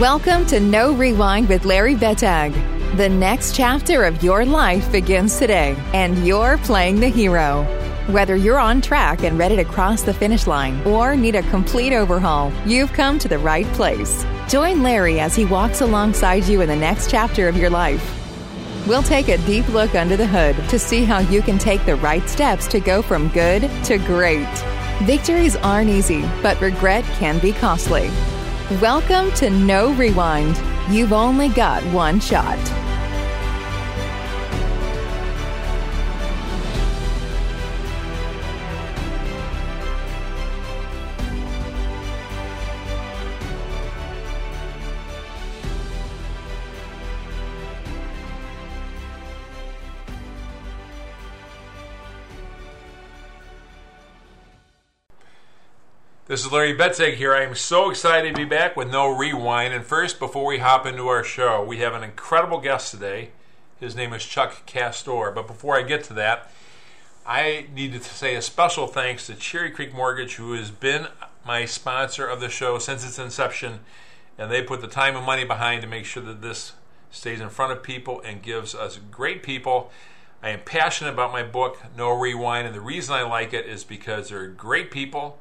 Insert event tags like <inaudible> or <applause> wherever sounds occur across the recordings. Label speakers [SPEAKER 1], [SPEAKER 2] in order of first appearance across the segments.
[SPEAKER 1] Welcome to No Rewind with Larry Bettag. The next chapter of your life begins today, and you're playing the hero. Whether you're on track and ready to cross the finish line or need a complete overhaul, you've come to the right place. Join Larry as he walks alongside you in the next chapter of your life. We'll take a deep look under the hood to see how you can take the right steps to go from good to great. Victories aren't easy, but regret can be costly. Welcome to No Rewind. You've only got one shot.
[SPEAKER 2] This is Larry Bettag here. I am so excited to be back with No Rewind. And first, before we hop into our show, we have an incredible guest today. His name is Chuck Castor. But before I get to that, I need to say a special thanks to Cherry Creek Mortgage, who has been my sponsor of the show since its inception. And they put the time and money behind to make sure that this stays in front of people and gives us great people. I am passionate about my book, No Rewind. And the reason I like it is because they're great people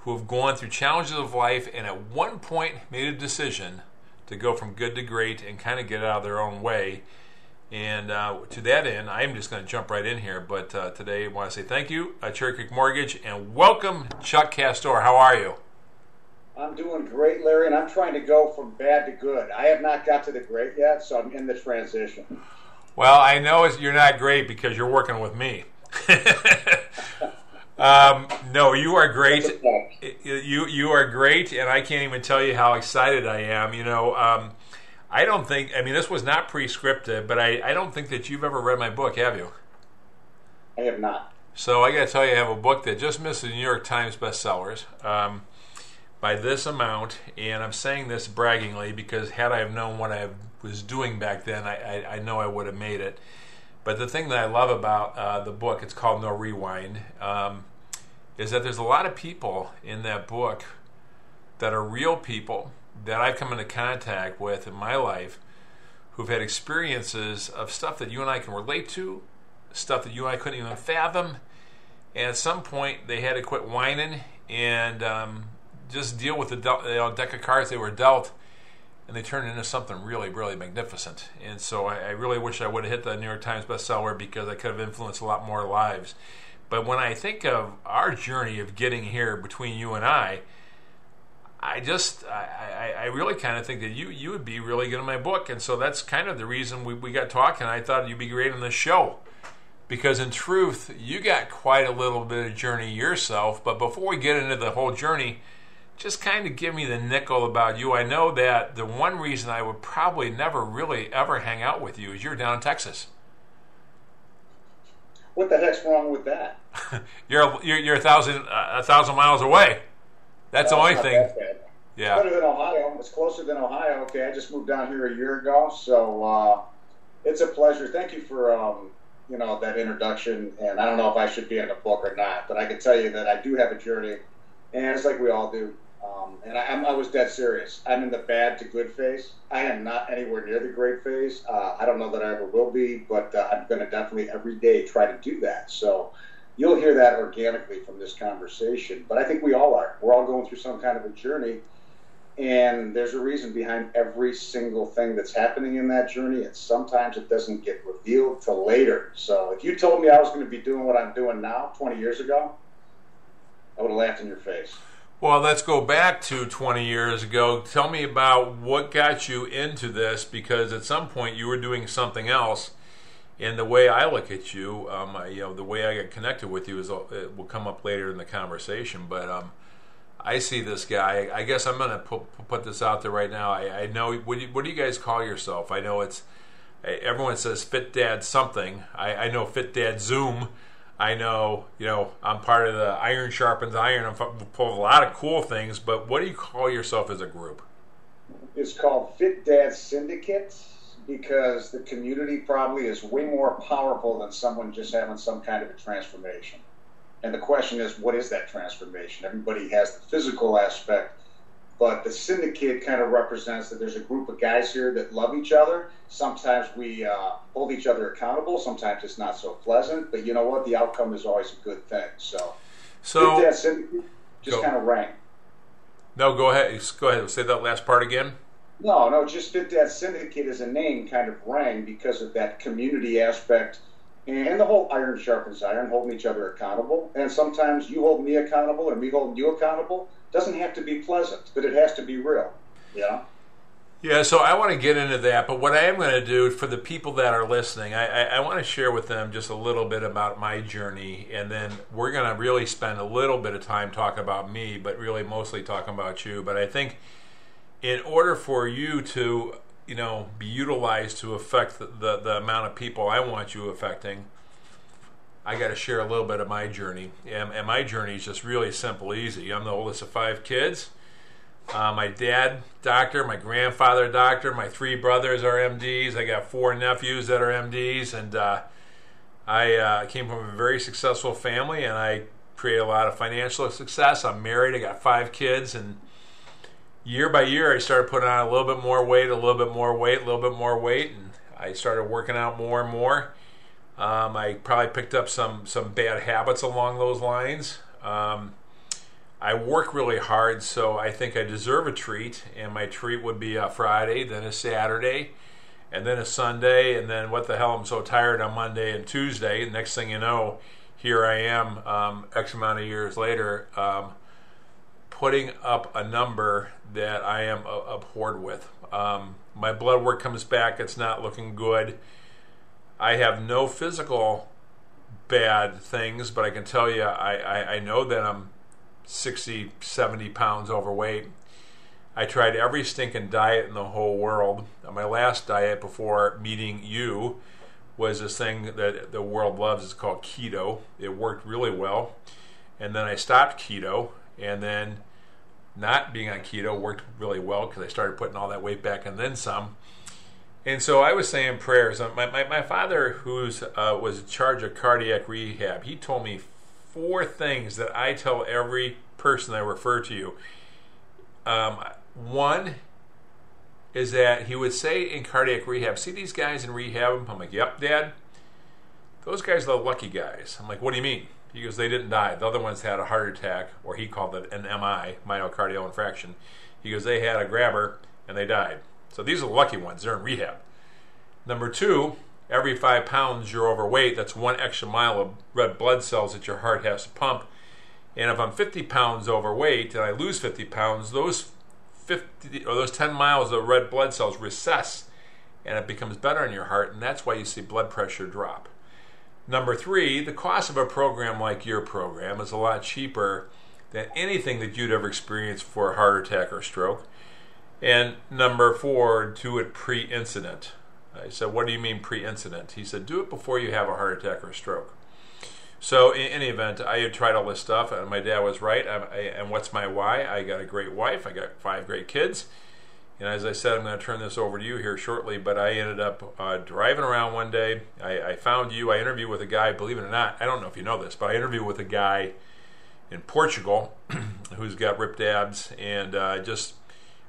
[SPEAKER 2] who have gone through challenges of life and at one point made a decision to go from good to great and kind of get out of their own way. And uh, to that end, I am just going to jump right in here. But uh, today, I want to say thank you, uh, Cherry Creek Mortgage, and welcome, Chuck Castor. How are you?
[SPEAKER 3] I'm doing great, Larry, and I'm trying to go from bad to good. I have not got to the great yet, so I'm in the transition.
[SPEAKER 2] Well, I know you're not great because you're working with me. <laughs> Um, no, you are great. You you are great, and I can't even tell you how excited I am. You know, um, I don't think. I mean, this was not pre-scripted, but I, I don't think that you've ever read my book, have you?
[SPEAKER 3] I have not.
[SPEAKER 2] So I got to tell you, I have a book that just missed the New York Times bestsellers um, by this amount, and I'm saying this braggingly because had I have known what I was doing back then, I, I, I know I would have made it. But the thing that I love about uh, the book, it's called No Rewind, um, is that there's a lot of people in that book that are real people that I've come into contact with in my life who've had experiences of stuff that you and I can relate to, stuff that you and I couldn't even fathom. And at some point, they had to quit whining and um, just deal with the you know, deck of cards they were dealt and they turned into something really, really magnificent. And so I, I, really wish I would have hit the New York Times bestseller because I could have influenced a lot more lives. But when I think of our journey of getting here between you and I, I just I, I, I really kind of think that you you would be really good in my book, and so that's kind of the reason we, we got talking. I thought you'd be great on this show because in truth, you got quite a little bit of journey yourself. But before we get into the whole journey, just kind of give me the nickel about you. I know that the one reason I would probably never really ever hang out with you is you're down in Texas.
[SPEAKER 3] What the heck's wrong with that? <laughs>
[SPEAKER 2] you're, you're you're a thousand uh, a thousand miles away. That's no, the only thing.
[SPEAKER 3] Yeah. It's better than Ohio. It's closer than Ohio. Okay, I just moved down here a year ago, so uh, it's a pleasure. Thank you for um, you know that introduction. And I don't know if I should be in the book or not, but I can tell you that I do have a journey, and it's like we all do. Um, and I, I, was dead serious. I'm in the bad to good phase. I am not anywhere near the great phase. Uh, I don't know that I ever will be, but uh, I'm going to definitely every day try to do that. So you'll hear that organically from this conversation. But I think we all are. We're all going through some kind of a journey. And there's a reason behind every single thing that's happening in that journey. And sometimes it doesn't get revealed till later. So if you told me I was going to be doing what I'm doing now 20 years ago, I would have laughed in your face.
[SPEAKER 2] Well, let's go back to 20 years ago. Tell me about what got you into this because at some point you were doing something else. And the way I look at you, um, I, you know, the way I get connected with you is uh, it will come up later in the conversation. But um, I see this guy. I guess I'm going to put, put this out there right now. I, I know what do, you, what do you guys call yourself? I know it's everyone says Fit Dad something. I, I know Fit Dad Zoom. I know, you know, I'm part of the Iron Sharpens Iron. I'm full of a lot of cool things, but what do you call yourself as a group?
[SPEAKER 3] It's called Fit Dad Syndicate because the community probably is way more powerful than someone just having some kind of a transformation. And the question is, what is that transformation? Everybody has the physical aspect, But the syndicate kind of represents that there's a group of guys here that love each other. Sometimes we uh, hold each other accountable. Sometimes it's not so pleasant. But you know what? The outcome is always a good thing. So,
[SPEAKER 2] so
[SPEAKER 3] that syndicate just go. kind of rang.
[SPEAKER 2] No, go ahead. Go ahead. Say that last part again.
[SPEAKER 3] No, no, just Fit Dad Syndicate as a name kind of rang because of that community aspect and the whole iron sharpens iron, holding each other accountable. And sometimes you hold me accountable or me holding you accountable. Doesn't have to be pleasant, but it has to be real. Yeah.
[SPEAKER 2] Yeah, so I want to get into that, but what I am going to do for the people that are listening, I, I, I, want to share with them just a little bit about my journey, and then we're going to really spend a little bit of time talking about me, but really mostly talking about you. But I think in order for you to you know be utilized to affect the, the, the amount of people I want you affecting, I got to share a little bit of my journey. And, and, my journey is just really simple, easy. I'm the oldest of five kids. Uh, my dad, doctor, my grandfather, doctor, my three brothers are MDs. I got four nephews that are MDs, and uh, I uh, came from a very successful family, and I created a lot of financial success. I'm married. I got five kids, and year by year, I started putting on a little bit more weight, a little bit more weight, a little bit more weight, and I started working out more and more. Um, I probably picked up some some bad habits along those lines. Um, I work really hard, so I think I deserve a treat, and my treat would be a Friday, then a Saturday, and then a Sunday, and then what the hell? I'm so tired on Monday and Tuesday. And next thing you know, here I am, um, X amount of years later, um, putting up a number that I am abhorred with. Um, my blood work comes back, it's not looking good. I have no physical bad things, but I can tell you, I, I, I know that I'm 60, 70 pounds overweight. I tried every stinking diet in the whole world. Uh, my last diet before meeting you was this thing that the world loves. It's called keto. It worked really well. And then I stopped keto, and then not being on keto worked really well because I started putting all that weight back and then some. And so I was saying prayers. My, my, my father, who uh, was in charge of cardiac rehab, he told me four things that I tell every person I refer to you. Um, one is that he would say in cardiac rehab, see these guys in rehab? I'm like, yep, dad. Those guys are the lucky guys. I'm like, what do you mean? He goes, they didn't die. The other ones had a heart attack, or he called it an MI, myocardial infarction. He goes, they had a grabber and they died. So these are the lucky ones. They're in rehab. Number two, every five pounds you're overweight, that's one extra mile of red blood cells that your heart has to pump. And if I'm 50 pounds overweight and I lose 50 pounds, those 50 or those 10 miles of red blood cells recess and it becomes better in your heart, and that's why you see blood pressure drop. Number three, the cost of a program like your program is a lot cheaper than anything that you'd ever experience for a heart attack or stroke. And number four, do it pre incident. I said, What do you mean pre incident? He said, Do it before you have a heart attack or stroke. So, in any event, I had tried all this stuff, and my dad was right. I, I, and what's my why? I got a great wife, I got five great kids. And as I said, I'm going to turn this over to you here shortly, but I ended up uh, driving around one day. I, I, found you. I interviewed with a guy, believe it or not, I don't know if you know this, but I interviewed with a guy in Portugal <clears throat> who's got ripped abs and uh, just,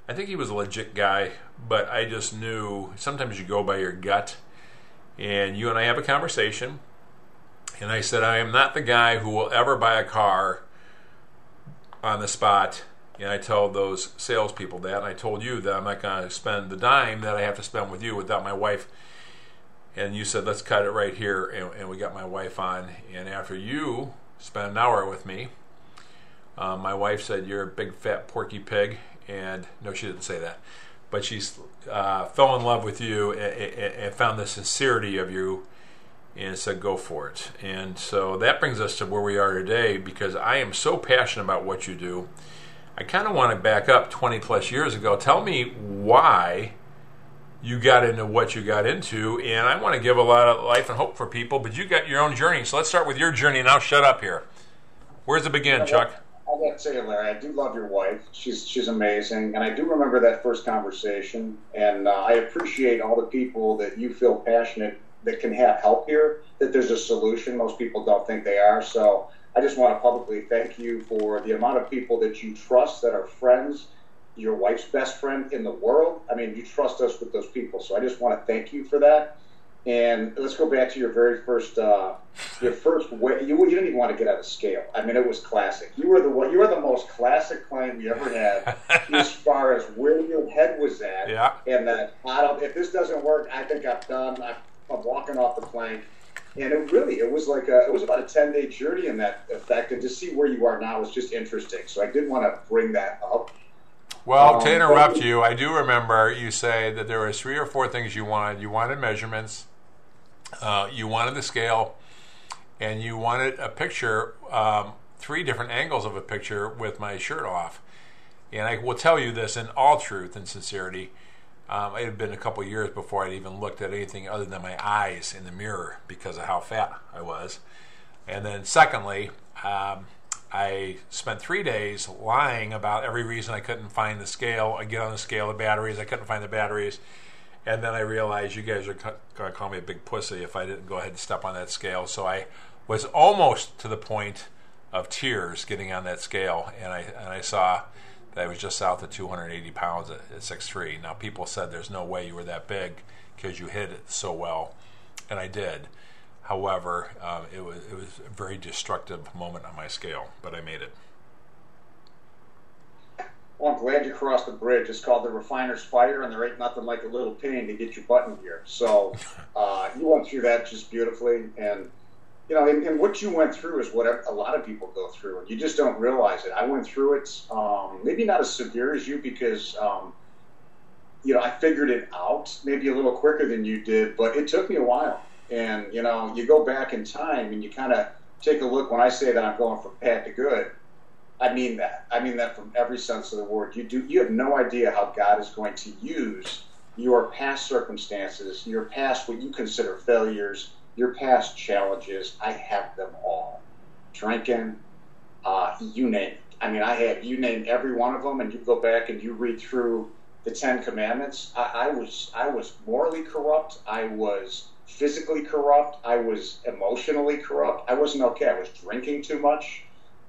[SPEAKER 2] I think he was a legit guy, but I just knew sometimes you go by your gut. And you and I have a conversation, and I said, I am not the guy who will ever buy a car on the spot and I told those salespeople that, and I told you that I'm not going to spend the dime that I have to spend with you without my wife. And you said, let's cut it right here. And, and we got my wife on. And after you spent an hour with me, um, my wife said, You're a big fat porky pig. And no, she didn't say that. But she uh, fell in love with you and, and found the sincerity of you and said, Go for it. And so that brings us to where we are today because I am so passionate about what you do. I kind of want to back up 20 plus years ago. Tell me why you got into what you got into, and I want to give a lot of life and hope for people, but you got your own journey. So let's start with your journey, and I'll shut up here. Where's it begin, Chuck?
[SPEAKER 3] I got to say, Larry, I do love your wife. She's she's amazing, and I do remember that first conversation. And uh, I appreciate all the people that you feel passionate that can have help here. That there's a solution. Most people don't think they are. So I just want to publicly thank you for the amount of people that you trust that are friends. your wife's best friend in the world. I mean, you trust us with those people. So I just want to thank you for that. And let's go back to your very first, uh, your first way. You, you didn't even want to get out of scale. I mean, it was classic. You were the one. You were the most classic client we ever had, <laughs> as far as where your head was at.
[SPEAKER 2] Yeah.
[SPEAKER 3] And that I don't. If this doesn't work, I think I'm done. I'm, I'm walking off the plank. And it really, it was like a, it was about a ten day journey in that effect, and to see where you are now is just interesting. So I did want to bring that up.
[SPEAKER 2] Well,
[SPEAKER 3] Um,
[SPEAKER 2] to interrupt
[SPEAKER 3] but-
[SPEAKER 2] you, I do remember you say that there was three or four things you wanted. You wanted measurements, uh, you wanted the scale, and you wanted a picture, um, three different angles of a picture with my shirt off. And I will tell you this in all truth and sincerity. Um, it had been a couple years before I'd even looked at anything other than my eyes in the mirror because of how fat I was. And then, secondly, um, I spent three days lying about every reason I couldn't find the scale. I get on the scale, the batteries, I couldn't find the batteries. And then I realized you guys are going to call me a big pussy if I didn't go ahead and step on that scale. So I was almost to the point of tears getting on that scale. And I, and I saw that I was just south of 280 pounds at, at 6'3. Now, people said there's no way you were that big because you hit it so well. And I did. However, um, it was it was a very destructive moment on my scale, but I made it.
[SPEAKER 3] Well, I'm glad you crossed the bridge. It's called the refiner's fire, and there ain't nothing like a little pain to get your button here. So <laughs> uh, you went through that just beautifully, and you know, and, and what you went through is what a lot of people go through, and you just don't realize it. I went through it, um, maybe not as severe as you, because um, you know I figured it out maybe a little quicker than you did, but it took me a while. And you know, you go back in time and you kind of take a look. When I say that I'm going from bad to good, I mean that. I mean that from every sense of the word. You do. You have no idea how God is going to use your past circumstances, your past what you consider failures, your past challenges. I have them all. Drinking, uh, you name it. I mean, I have you name every one of them, and you go back and you read through the Ten Commandments. I, I was I was morally corrupt. I was physically corrupt. I was emotionally corrupt. I wasn't okay. I was drinking too much.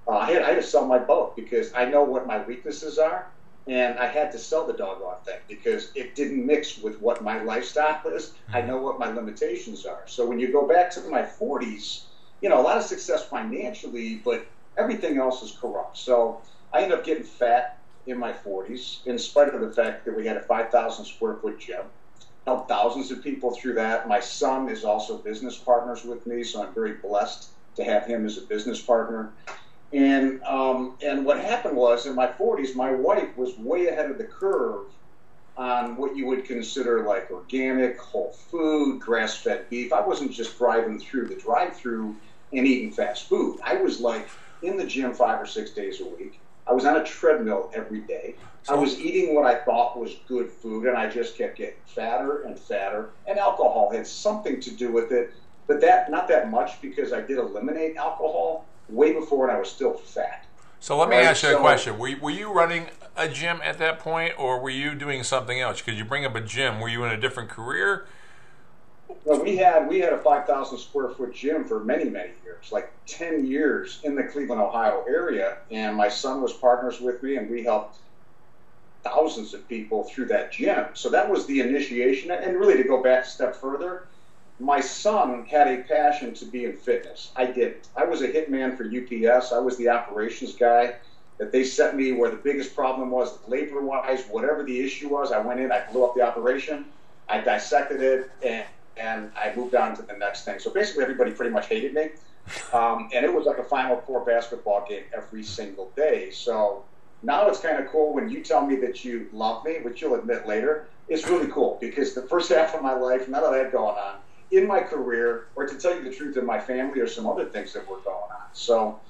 [SPEAKER 3] Uh, I, had, I had to sell my boat because I know what my weaknesses are, and I had to sell the doggone thing because it didn't mix with what my lifestyle is. I know what my limitations are. So when you go back to my 40s, you know, a lot of success financially, but everything else is corrupt. So I ended up getting fat in my 40s, in spite of the fact that we had a 5,000 square foot gym helped thousands of people through that. My son is also business partners with me, so I'm very blessed to have him as a business partner. And um, and what happened was in my 40s, my wife was way ahead of the curve on what you would consider like organic, whole food, grass-fed beef. I wasn't just driving through the drive-through and eating fast food. I was like in the gym five or six days a week. I was on a treadmill every day. I was eating what I thought was good food, and I just kept getting fatter and fatter. And alcohol had something to do with it, but that not that much because I did eliminate alcohol way before, and I was still fat.
[SPEAKER 2] So let me
[SPEAKER 3] Right,
[SPEAKER 2] ask you a
[SPEAKER 3] so-
[SPEAKER 2] question: were you, were you running a gym at that point, or were you doing something else? Because you bring up a gym. Were you in a different career?
[SPEAKER 3] Well, we had we had a five thousand square foot gym for many many years, like ten years in the Cleveland, Ohio area, and my son was partners with me, and we helped thousands of people through that gym. So that was the initiation, and really to go back a step further, my son had a passion to be in fitness. I didn't. I was a hitman for UPS. I was the operations guy. That they sent me where the biggest problem was, labor wise, whatever the issue was. I went in, I blew up the operation, I dissected it, and and I moved on to the next thing. So basically, everybody pretty much hated me, um, and it was like a Final Four basketball game every single day. So now it's kind of cool when you tell me that you love me, which you'll admit later. It's really cool because the first <laughs> half of my life, none of that going on in my career, or to tell you the truth, in my family, or some other things that were going on. So.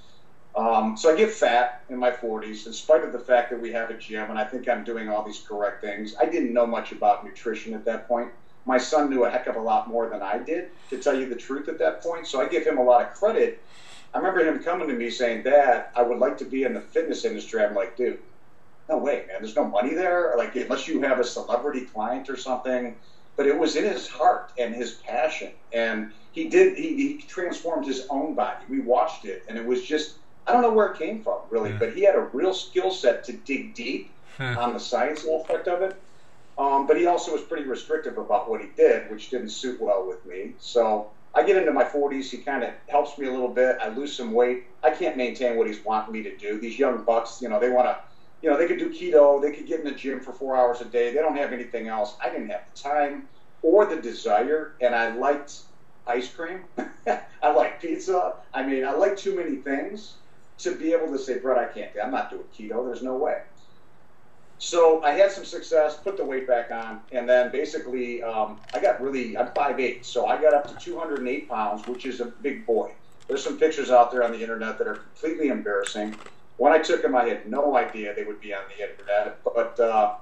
[SPEAKER 3] Um, so I get fat in my 40s, in spite of the fact that we have a gym, and I think I'm doing all these correct things. I didn't know much about nutrition at that point. My son knew a heck of a lot more than I did, to tell you the truth, at that point. So I give him a lot of credit. I remember him coming to me saying, "Dad, I would like to be in the fitness industry." I'm like, "Dude, no way, man. There's no money there. Like unless you have a celebrity client or something." But it was in his heart and his passion, and he did. He, he transformed his own body. We watched it, and it was just I don't know where it came from, really, but he had a real skill set to dig deep hmm. on the science aspect of it. Um, but he also was pretty restrictive about what he did, which didn't suit well with me. So I get into my 40s. He kind of helps me a little bit. I lose some weight. I can't maintain what he's wanting me to do. These young bucks, you know, they want to, you know, they could do keto. They could get in the gym for four hours a day. They don't have anything else. I didn't have the time or the desire, and I liked ice cream. <laughs> I like pizza. I mean, I like too many things to be able to say, Brett, I can't. Do. I'm not doing keto. There's no way. So I had some success, put the weight back on, and then basically um, I got really, I'm 5'8", so I got up to 208 pounds, which is a big boy. There's some pictures out there on the internet that are completely embarrassing. When I took them, I had no idea they would be on the internet. But uh,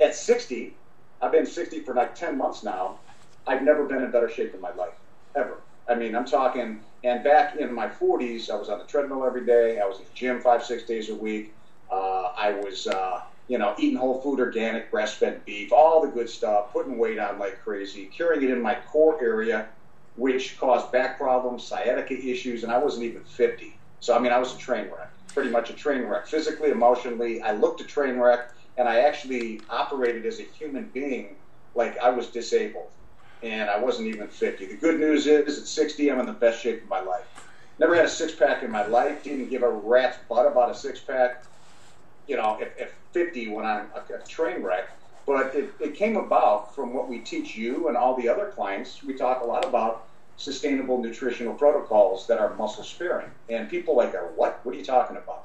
[SPEAKER 3] at 60, I've been 60 for like 10 months now. I've never been in better shape in my life, ever. I mean, I'm talking, and back in my 40s, I was on the treadmill every day. I was in the gym five, six days a week. Uh, I was, uh, you know, eating whole food, organic, grass fed beef, all the good stuff, putting weight on like crazy, curing it in my core area, which caused back problems, sciatica issues, and I wasn't even 50. So, I mean, I was a train wreck, pretty much a train wreck, physically, emotionally. I looked a train wreck, and I actually operated as a human being like I was disabled, and I wasn't even 50. The good news is, at 60, I'm in the best shape of my life. Never had a six pack in my life, didn't give a rat's butt about a six pack you know, at, at 50 when I'm a, train wreck. But it, it came about from what we teach you and all the other clients. We talk a lot about sustainable nutritional protocols that are muscle sparing. And people like, are, what? What are you talking about?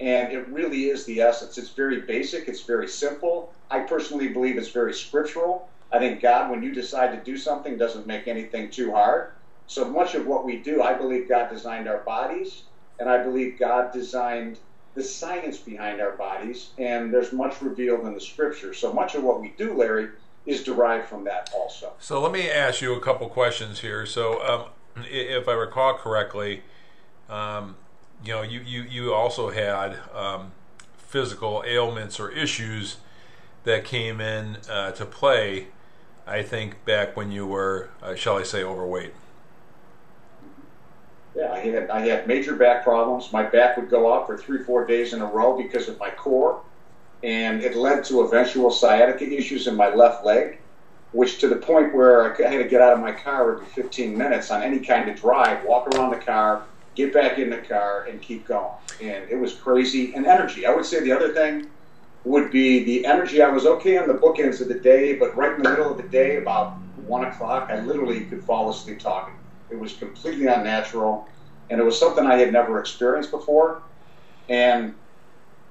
[SPEAKER 3] And it really is the essence. It's very basic, it's very simple. I personally believe it's very scriptural. I think God, when you decide to do something, doesn't make anything too hard. So much of what we do, I believe God designed our bodies, and I believe God designed the science behind our bodies, and there's much revealed in the scripture. So much of what we do, Larry, is derived from that also.
[SPEAKER 2] So let me ask you a couple questions here. So, um, if I recall correctly, um, you know, you, you, you also had um, physical ailments or issues that came in uh, to play, I think, back when you were, uh, shall I say, overweight.
[SPEAKER 3] Yeah, I had I had major back problems. My back would go out for three, four days in a row because of my core, and it led to eventual sciatica issues in my left leg, which to the point where I had to get out of my car every 15 minutes on any kind of drive, walk around the car, get back in the car, and keep going. And it was crazy. And energy. I would say the other thing would be the energy. I was okay on the bookends of the day, but right in the middle of the day, about one o'clock, I literally could fall asleep talking. It was completely unnatural, and it was something I had never experienced before. And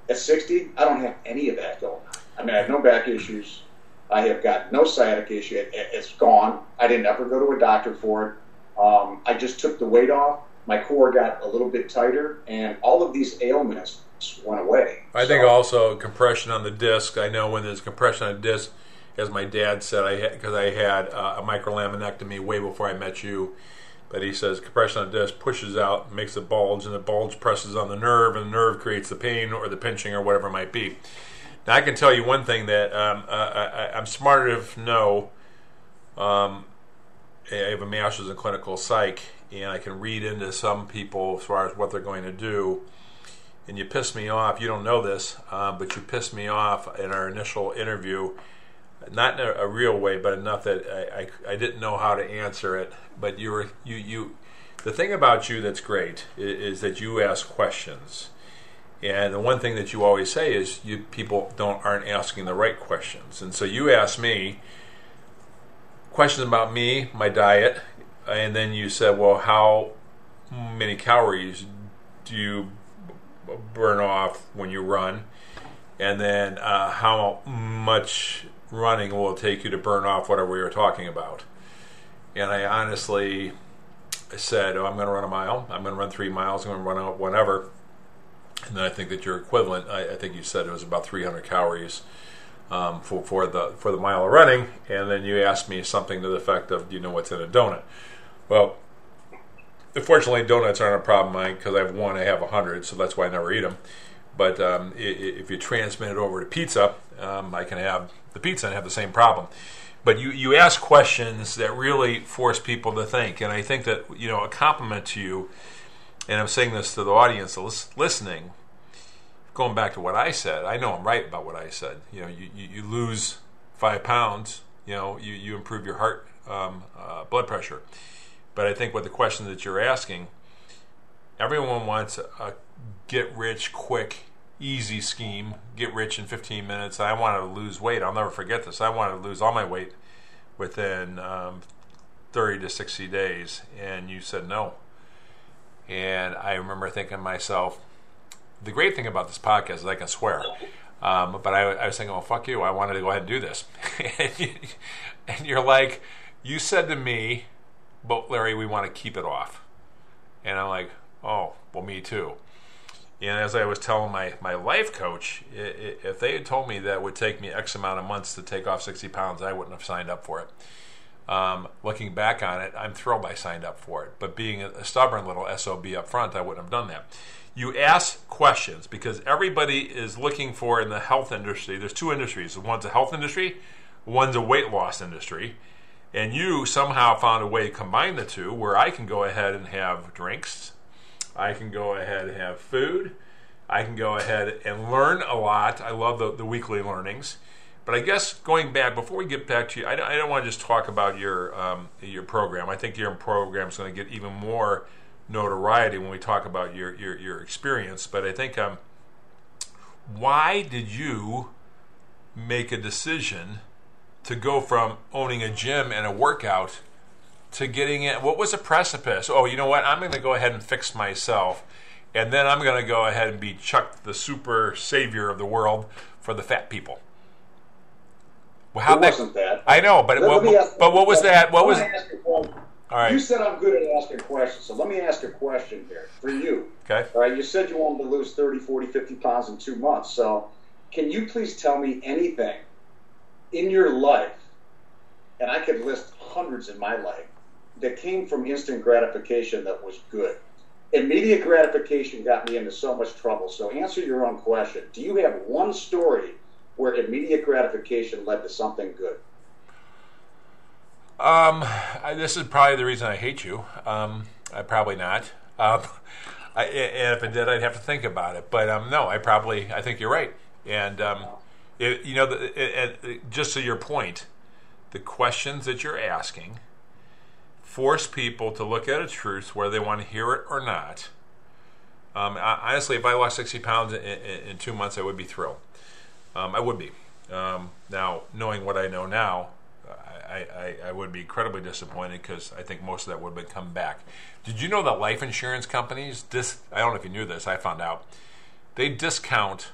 [SPEAKER 3] at 60, I don't have any of that going on. I mean, I have no back issues. I have got no sciatic issue. It, has gone. I didn't ever go to a doctor for it. Um, I just took the weight off. My core got a little bit tighter, and all of these ailments went away.
[SPEAKER 2] I so, think also compression on the disc. I know when there's compression on the disc, as my dad said, I because I had uh, a microlaminectomy way before I met you but he says compression on the disc pushes out, makes a bulge, and the bulge presses on the nerve, and the nerve creates the pain or the pinching or whatever it might be. Now, I can tell you one thing that um, I, am smart enough to know. Um, I have a master's in clinical psych, and I can read into some people as far as what they're going to do. And you piss me off. You don't know this, um, but you pissed me off in our initial interview not in a, a, real way, but enough that I, I, I, didn't know how to answer it. But you were you you. The thing about you that's great is, is, that you ask questions, and the one thing that you always say is you people don't aren't asking the right questions, and so you asked me questions about me, my diet, and then you said, well, how many calories do you burn off when you run? And then uh, how much running will take you to burn off whatever we were talking about. And I honestly said, oh, I'm going to run a mile. I'm going to run three miles. I'm going to run out whatever. And then I think that your equivalent, I, I think you said it was about 300 calories um, for, for the for the mile of running. And then you asked me something to the effect of, do you know what's in a donut? Well, fortunately, donuts aren't a problem because I have one, I have a hundred, so that's why I never eat them. But um, if you transmit it over to pizza, um, I can have the pizza and have the same problem. But you, you ask questions that really force people to think. And I think that, you know, a compliment to you, and I'm saying this to the audience listening, going back to what I said, I know I'm right about what I said. You know, you, you, you lose five pounds, you know, you, you improve your heart um, uh, blood pressure. But I think with the question that you're asking, everyone wants a, a get rich quick, easy scheme, get rich in 15 minutes. I want to lose weight. I'll never forget this. I want to lose all my weight within um, 30 to 60 days. And you said no. And I remember thinking to myself, the great thing about this podcast is I can swear. Um, but I, I, was thinking, well, fuck you. I wanted to go ahead and do this. <laughs> and you're like, you said to me, but Larry, we want to keep it off. And I'm like, oh, well, me too. And as I was telling my, my life coach, if they had told me that would take me X amount of months to take off 60 pounds, I wouldn't have signed up for it. Um, looking back on it, I'm thrilled I signed up for it. But being a stubborn little SOB up front, I wouldn't have done that. You ask questions because everybody is looking for in the health industry. There's two industries. One's a health industry, one's a weight loss industry. And you somehow found a way to combine the two where I can go ahead and have drinks, I can go ahead and have food, I can go ahead and learn a lot. I love the, the weekly learnings. But I guess going back before we get back to you, I don't, I don't want to just talk about your um, your program. I think your program is going to get even more notoriety when we talk about your your, your experience. But I think um, why did you make a decision to go from owning a gym and a workout to getting it? What was a precipice? Oh, you know what? I'm going to go ahead and fix myself, and then I'm going to go ahead and be Chuck, the super savior of the world for the fat people.
[SPEAKER 3] Well, how it wasn't that.
[SPEAKER 2] I know, but what, but what was that? What was?
[SPEAKER 3] All right. You said I'm good at asking questions, so let me ask a question here for you.
[SPEAKER 2] Okay.
[SPEAKER 3] All right. You said you wanted to lose 30, 40, 50 pounds in two months. So, can you please tell me anything in your life, and I could list hundreds in my life, that came from instant gratification that was good? Immediate gratification got me into so much trouble. So, answer your own question. Do you have one story where immediate gratification led to something good?
[SPEAKER 2] Um, I, this is probably the reason I hate you. Um, I probably not. Um, I, and if it did, I'd have to think about it. But um, no, I probably I think you're right. And um, it, you know, the, it, it, just to your point, the questions that you're asking force people to look at a truth whether they want to hear it or not. Um, I, honestly, if I lost 60 pounds in, in, in, two months, I would be thrilled. Um, I would be. Um, now, knowing what I know now, I, I, I would be incredibly disappointed because I think most of that would have come back. Did you know that life insurance companies, dis, I don't know if you knew this, I found out, they discount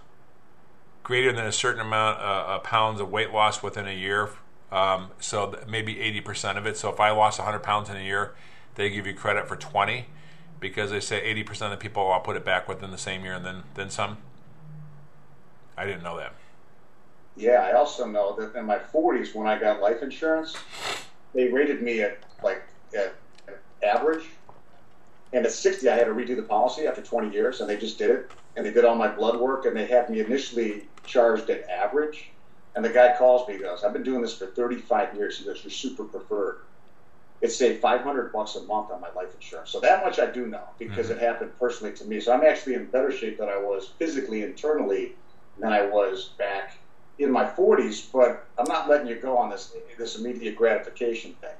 [SPEAKER 2] greater than a certain amount uh, of pounds of weight loss within a year. Um, so maybe 80% of it. So if I lost 100 pounds in a year, they give you credit for 20 because they say 80% of the people will put it back within the same year and then, then some. I didn't know that.
[SPEAKER 3] Yeah, I also know that in my 40s, when I got life insurance, they rated me at like at average. And at 60, I had to redo the policy after 20 years, and they just did it. And they did all my blood work, and they had me initially charged at average. And the guy calls me, he goes, I've been doing this for 35 years. He goes, You're super preferred. It saved 500 bucks a month on my life insurance. So that much I do know because mm-hmm. it happened personally to me. So I'm actually in better shape than I was physically, internally, than I was back in my 40s, but I'm not letting you go on this this immediate gratification thing.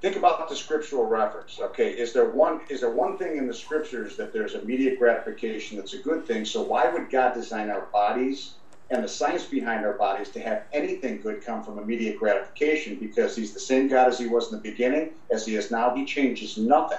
[SPEAKER 3] Think about the scriptural reference. Okay, is there one is there one thing in the scriptures that there's immediate gratification that's a good thing? So why would God design our bodies and the science behind our bodies to have anything good come from immediate gratification? Because He's the same God as He was in the beginning, as He is now. He changes nothing.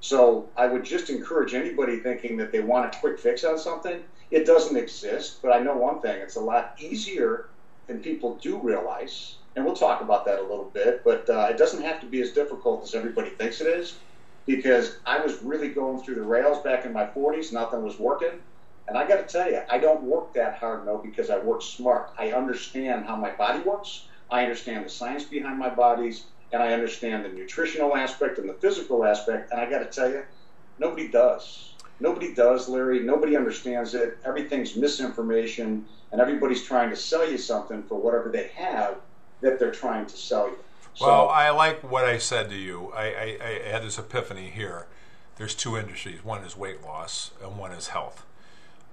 [SPEAKER 3] So I would just encourage anybody thinking that they want a quick fix on something it doesn't exist, but I know one thing: it's a lot easier than people do realize, and we'll talk about that a little bit. But uh, it doesn't have to be as difficult as everybody thinks it is, because I was really going through the rails back in my 40s. Nothing was working, and I got to tell you, I don't work that hard no because I work smart. I understand how my body works. I understand the science behind my bodies, and I understand the nutritional aspect and the physical aspect. And I got to tell you, nobody does. Nobody does, Larry. Nobody understands it. Everything's misinformation, and everybody's trying to sell you something for whatever they have that they're trying to sell you.
[SPEAKER 2] So, well, I like what I said to you. I, I, I had this epiphany here. There's two industries. One is weight loss, and one is health.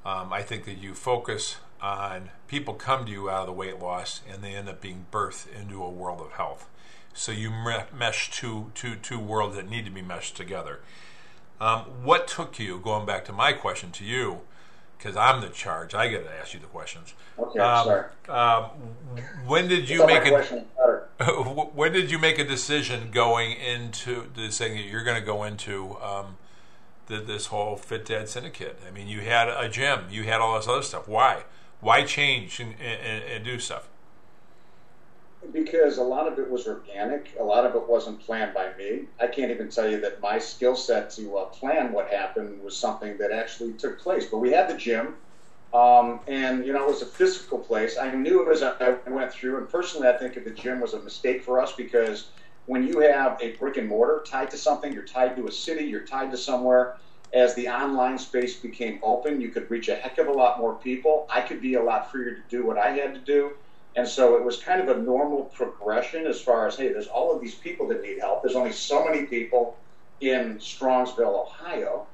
[SPEAKER 2] Um, I think that you focus on people come to you out of the weight loss and they end up being birthed into a world of health. So you mesh two, two, two worlds that need to be meshed together. Um, what took you, going back to my question to you, because I'm the charge, I get to ask you the questions.
[SPEAKER 3] Okay, um, sorry.
[SPEAKER 2] Um, when did you make a <laughs> when did you make a decision going into the saying that you're going to go into um, the, this whole Fit Dad syndicate? I mean, you had a gym, you had all this other stuff. Why? Why change and, and, and do stuff?
[SPEAKER 3] because a lot of it was organic. A lot of it wasn't planned by me. I can't even tell you that my skill set to uh, plan what happened was something that actually took place. But we had the gym, um, and you know it was a physical place. I knew it as I went through, and personally, I think the gym was a mistake for us because when you have a brick and mortar tied to something, you're tied to a city, you're tied to somewhere. As the online space became open, you could reach a heck of a lot more people. I could be a lot freer to do what I had to do and so it was kind of a normal progression as far as, hey, there's all of these people that need help. There's only so many people in Strongsville, Ohio.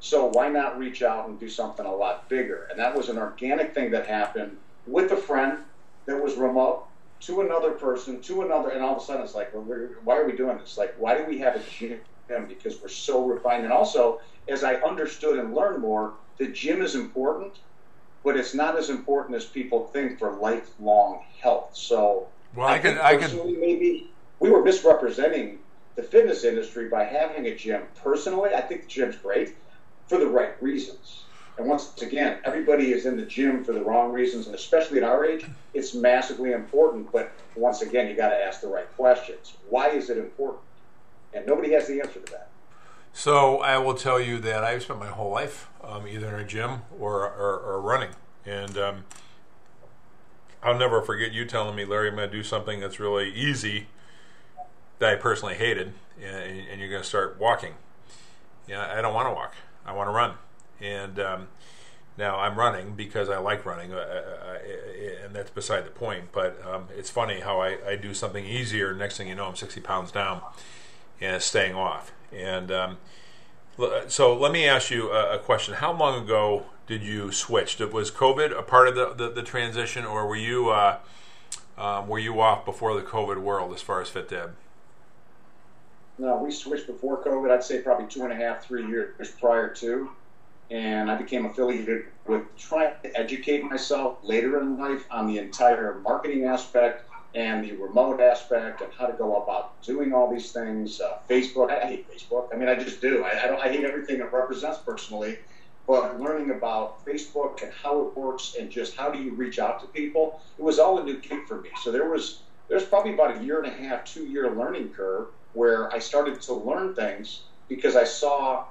[SPEAKER 3] So why not reach out and do something a lot bigger? And that was an organic thing that happened with a friend that was remote to another person to another, and all of a sudden it's like, well, why are we doing this? Like, why do we have a gym? Because we're so refined. And also, as I understood and learned more, the gym is important, but it's not as important as people think for lifelong health. So,
[SPEAKER 2] well, I, I can, I can
[SPEAKER 3] maybe we were misrepresenting the fitness industry by having a gym. Personally, I think the gym's great for the right reasons. And once again, everybody is in the gym for the wrong reasons, and especially at our age, it's massively important. But once again, you got to ask the right questions. Why is it important? And nobody has the answer to that.
[SPEAKER 2] So I will tell you that I've spent my whole life um, either in a gym or, or, or running. And um, I'll never forget you telling me, Larry, I'm going to do something that's really easy that I personally hated, and, and you're going to start walking. Yeah, I don't want to walk. I want to run. And um, now I'm running because I like running, uh, uh, uh, and that's beside the point. But um, it's funny how I, I, do something easier. Next thing you know, I'm 60 pounds down, and staying off. And um, so let me ask you a, question. How long ago did you switch? Was COVID a part of the, the, the transition, or were you uh, um, were you off before the COVID world as far as FitDad?
[SPEAKER 3] No, we switched before COVID. I'd say probably two and a half, three years prior to, and I became affiliated with trying to educate myself later in life on the entire marketing aspect and the remote aspect and how to go about doing all these things. Uh, Facebook, I, hate Facebook. I mean, I just do. I, I, don't. I hate everything it represents personally. But learning about Facebook and how it works and just how do you reach out to people, it was all a new gig for me. So there was there's probably about a year and a half, two year learning curve where I started to learn things because I saw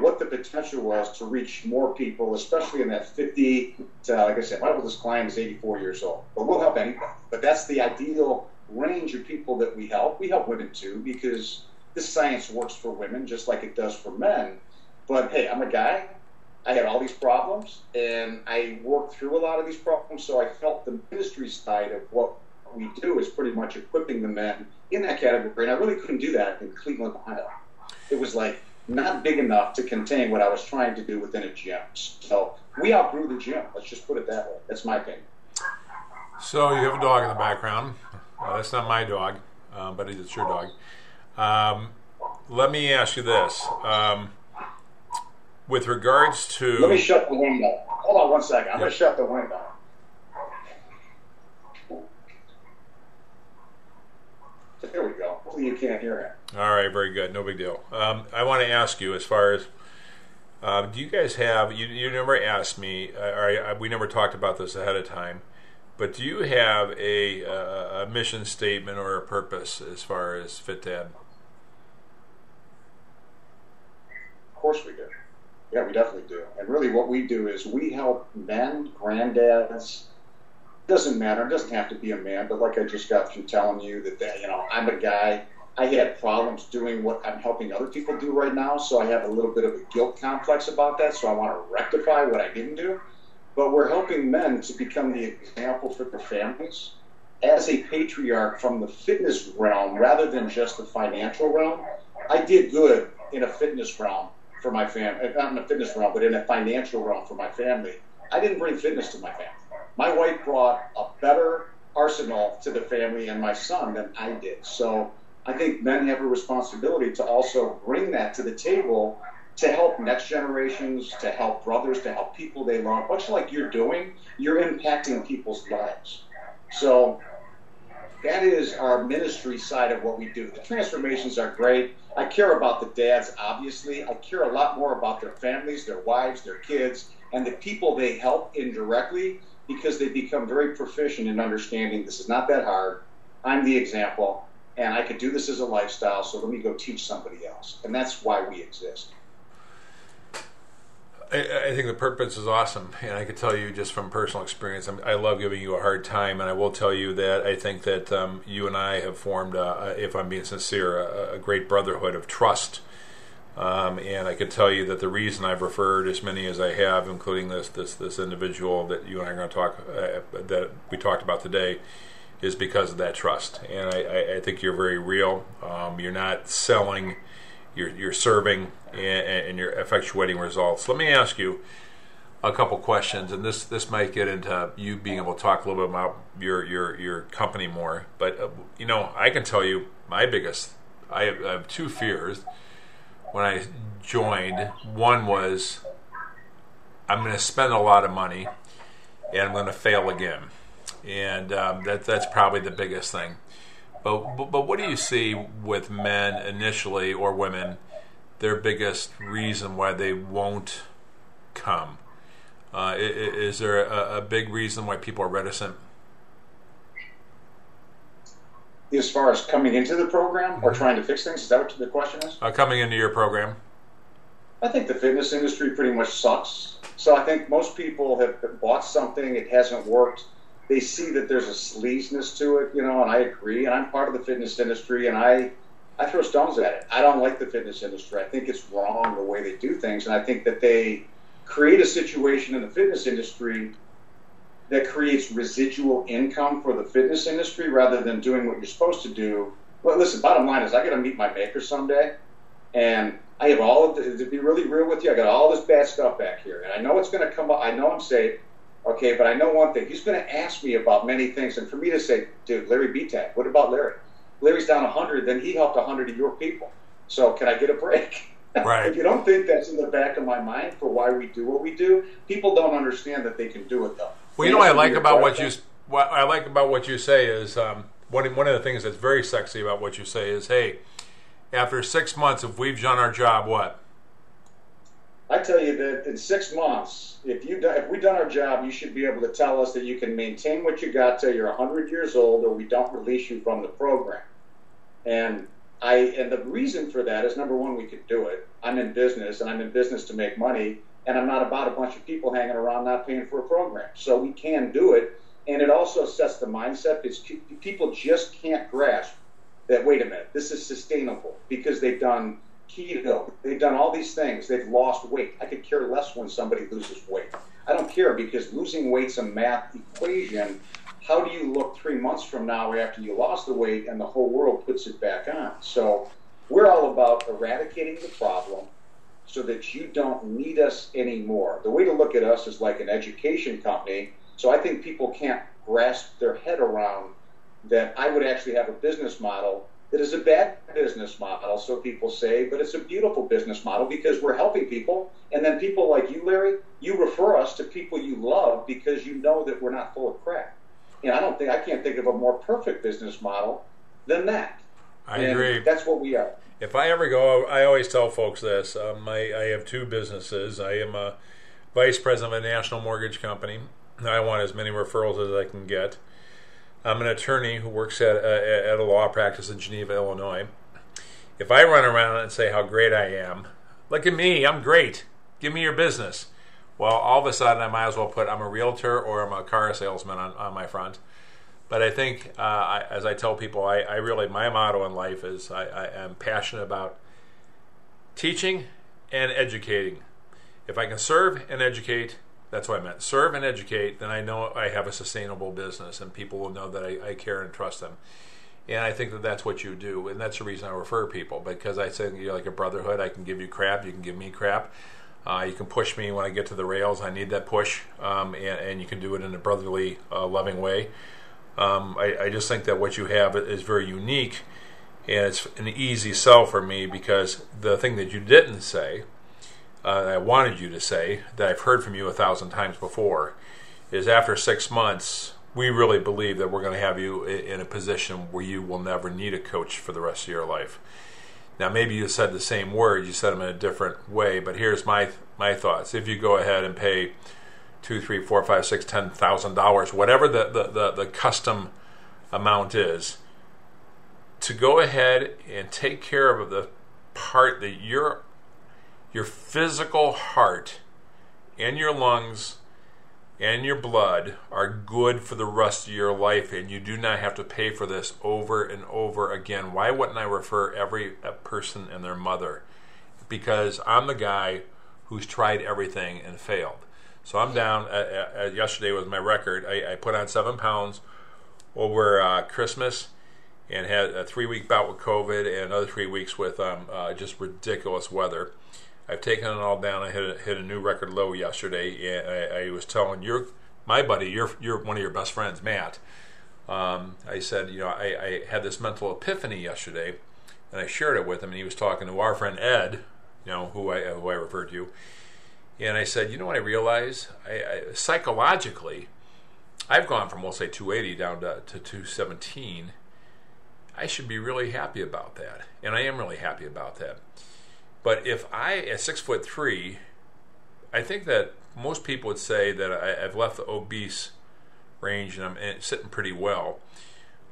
[SPEAKER 3] what the potential was to reach more people, especially in that 50 to, like I said, my oldest client is 84 years old, but we'll help anybody. But that's the ideal range of people that we help. We help women too because this science works for women just like it does for men. But hey, I'm a guy. I had all these problems and I worked through a lot of these problems. So I felt the ministry side of what we do is pretty much equipping the men in that category. And I really couldn't do that in Cleveland, Ohio. It was like not big enough to contain what I was trying to do within a gym. So we outgrew the gym. Let's just put it that way. That's my opinion.
[SPEAKER 2] So you have a dog in the background. Uh, that's not my dog, um, but it's your dog. Um, let me ask you this. Um, with regards to.
[SPEAKER 3] Let me shut the window. Hold on one second. I'm yep. going to shut the window. There we go. Hopefully you can't hear it.
[SPEAKER 2] All right, very good. No big deal. Um, I want to ask you, as far as uh, do you guys have? You, you never asked me, uh, or I, we never talked about this ahead of time. But do you have a, uh, a mission statement or a purpose as far as Fit FitDad?
[SPEAKER 3] Of course we do. Yeah, we definitely do. And really, what we do is we help men, granddads. Doesn't matter. It doesn't have to be a man. But like I just got through telling you that, that you know, I'm a guy I had problems doing what I'm helping other people do right now, so I have a little bit of a guilt complex about that. So I want to rectify what I didn't do. But we're helping men to become the example for their families as a patriarch from the fitness realm rather than just the financial realm. I did good in a fitness realm for my family, eh, not in a fitness realm, but in a financial realm for my family. I didn't bring fitness to my family. My wife brought a better arsenal to the family and my son than I did. So I think men have a responsibility to also bring that to the table to help next generations, to help brothers, to help people they love. Much like you're doing, you're impacting people's lives. So that is our ministry side of what we do. The transformations are great. I care about the dads, obviously. I care a lot more about their families, their wives, their kids, and the people they help indirectly because they become very proficient in understanding this is not that hard. I'm the example, and I could do this as a lifestyle, so let me go teach somebody else. And that's why we exist.
[SPEAKER 2] I, I, think the purpose is awesome, and I can tell you just from personal experience, i love giving you a hard time, and I will tell you that I think that um, you and I have formed, uh, if I'm being sincere, a, a great brotherhood of trust. Um, and I can tell you that the reason I've referred as many as I have, including this this this individual that you and I are going to talk uh, that we talked about today, is because of that trust. And I, I think you're very real. Um, you're not selling you're, you're serving and, and you're effectuating results. Let me ask you a couple questions, and this this might get into you being able to talk a little bit about your your your company more. But uh, you know, I can tell you my biggest. I have, I have, two fears when I joined. One was I'm going to spend a lot of money, and I'm going to fail again, and um, that that's probably the biggest thing. But, but, but what do you see with men initially or women? Their biggest reason why they won't come. Uh, is, is, there a, a, big reason why people are reticent?
[SPEAKER 3] As far as coming into the program or trying to fix things, is that what the question is?
[SPEAKER 2] Uh, coming into your program.
[SPEAKER 3] I think the fitness industry pretty much sucks. So I think most people have bought something, it hasn't worked they see that there's a sleaziness to it, you know, and I agree. And I'm part of the fitness industry, and I I throw stones at it. I don't like the fitness industry. I think it's wrong the way they do things, and I think that they create a situation in the fitness industry that creates residual income for the fitness industry rather than doing what you're supposed to do. Well, listen, bottom line is I got to meet my maker someday, and I have all of the, to be really real with you, I got all this bad stuff back here, and I know it's going to come up. I know I'm safe. Okay, but I know one thing. He's going to ask me about many things, and for me to say, dude, Larry Bettag, what about Larry? Larry's down 100, then he helped 100 of your people. So can I get a break? <laughs>
[SPEAKER 2] Right.
[SPEAKER 3] if you don't think that's in the back of my mind for why we do what we do, people don't understand that they can do it though.
[SPEAKER 2] Well, you know what I like about what you what I like about what you say is um, one one of the things that's very sexy about what you say is, hey, after six months, if we've done our job, what?
[SPEAKER 3] I tell you that in six months, if you if we've done our job, you should be able to tell us that you can maintain what you got till you're 100 years old, or we don't release you from the program. And I and the reason for that is number one, we can do it. I'm in business, and I'm in business to make money, and I'm not about a bunch of people hanging around not paying for a program. So we can do it, and it also sets the mindset. It's people just can't grasp that. Wait a minute, this is sustainable because they've done keto. They've done all these things. They've lost weight. I could care less when somebody loses weight. I don't care because losing weight's a math equation. How do you look three months from now after you lost the weight and the whole world puts it back on? So we're all about eradicating the problem so that you don't need us anymore. The way to look at us is like an education company. So I think people can't grasp their head around that I would actually have a business model it is a bad business model, so people say, but it's a beautiful business model because we're helping people. And then people like you, Larry, you refer us to people you love because you know that we're not full of crap. And I don't think I can't think of a more perfect business model than that.
[SPEAKER 2] I
[SPEAKER 3] and
[SPEAKER 2] agree.
[SPEAKER 3] That's what we are.
[SPEAKER 2] If I ever go, I always tell folks this. Um, I, I have two businesses. I am a vice president of a national mortgage company. I want as many referrals as I can get. I'm an attorney who works at a, at a law practice in Geneva, Illinois. If I run around and say how great I am, look at me, I'm great. Give me your business. Well, all of a sudden, I might as well put I'm a realtor or I'm a car salesman on, on my front. But I think, uh, I, as I tell people, I, I, really, my motto in life is I, I am passionate about teaching and educating. If I can serve and educate, that's what I meant. Serve and educate, then I know I have a sustainable business, and people will know that I, I, care and trust them. And I think that that's what you do, and that's the reason I refer people because I say you're like a brotherhood. I can give you crap, you can give me crap. Uh, you can push me when I get to the rails. I need that push, um, and, and, you can do it in a brotherly, uh, loving way. Um, I, I, just think that what you have is very unique, and it's an easy sell for me because the thing that you didn't say, uh, I wanted you to say, that I've heard from you a thousand times before, is after six months, we really believe that we're going to have you in a position where you will never need a coach for the rest of your life. Now, maybe you said the same words, you said them in a different way, but here's my my thoughts. If you go ahead and pay two, three, four, five, six, ten thousand dollars, whatever the, the, the, the custom amount is, to go ahead and take care of the part that your your physical heart and your lungs and your blood are good for the rest of your life, and you do not have to pay for this over and over again. Why wouldn't I refer every person and their mother? Because I'm the guy who's tried everything and failed. So I'm down. Uh, uh, yesterday was my record. I, I, put on seven pounds over uh, Christmas and had a three week bout with COVID and another three weeks with um, uh, just ridiculous weather. I've taken it all down. I hit a, hit a new record low yesterday. I, I was telling your my buddy, you're you're one of your best friends, Matt. Um, I said, you know, I, I, had this mental epiphany yesterday, and I shared it with him. And he was talking to our friend Ed, you know, who I who I referred to. And I said, you know what I realize? I, I, psychologically, I've gone from we'll say 280 down to, to 217. I should be really happy about that, and I am really happy about that. But if I, at six foot three, I think that most people would say that I, have left the obese range and I'm sitting pretty well.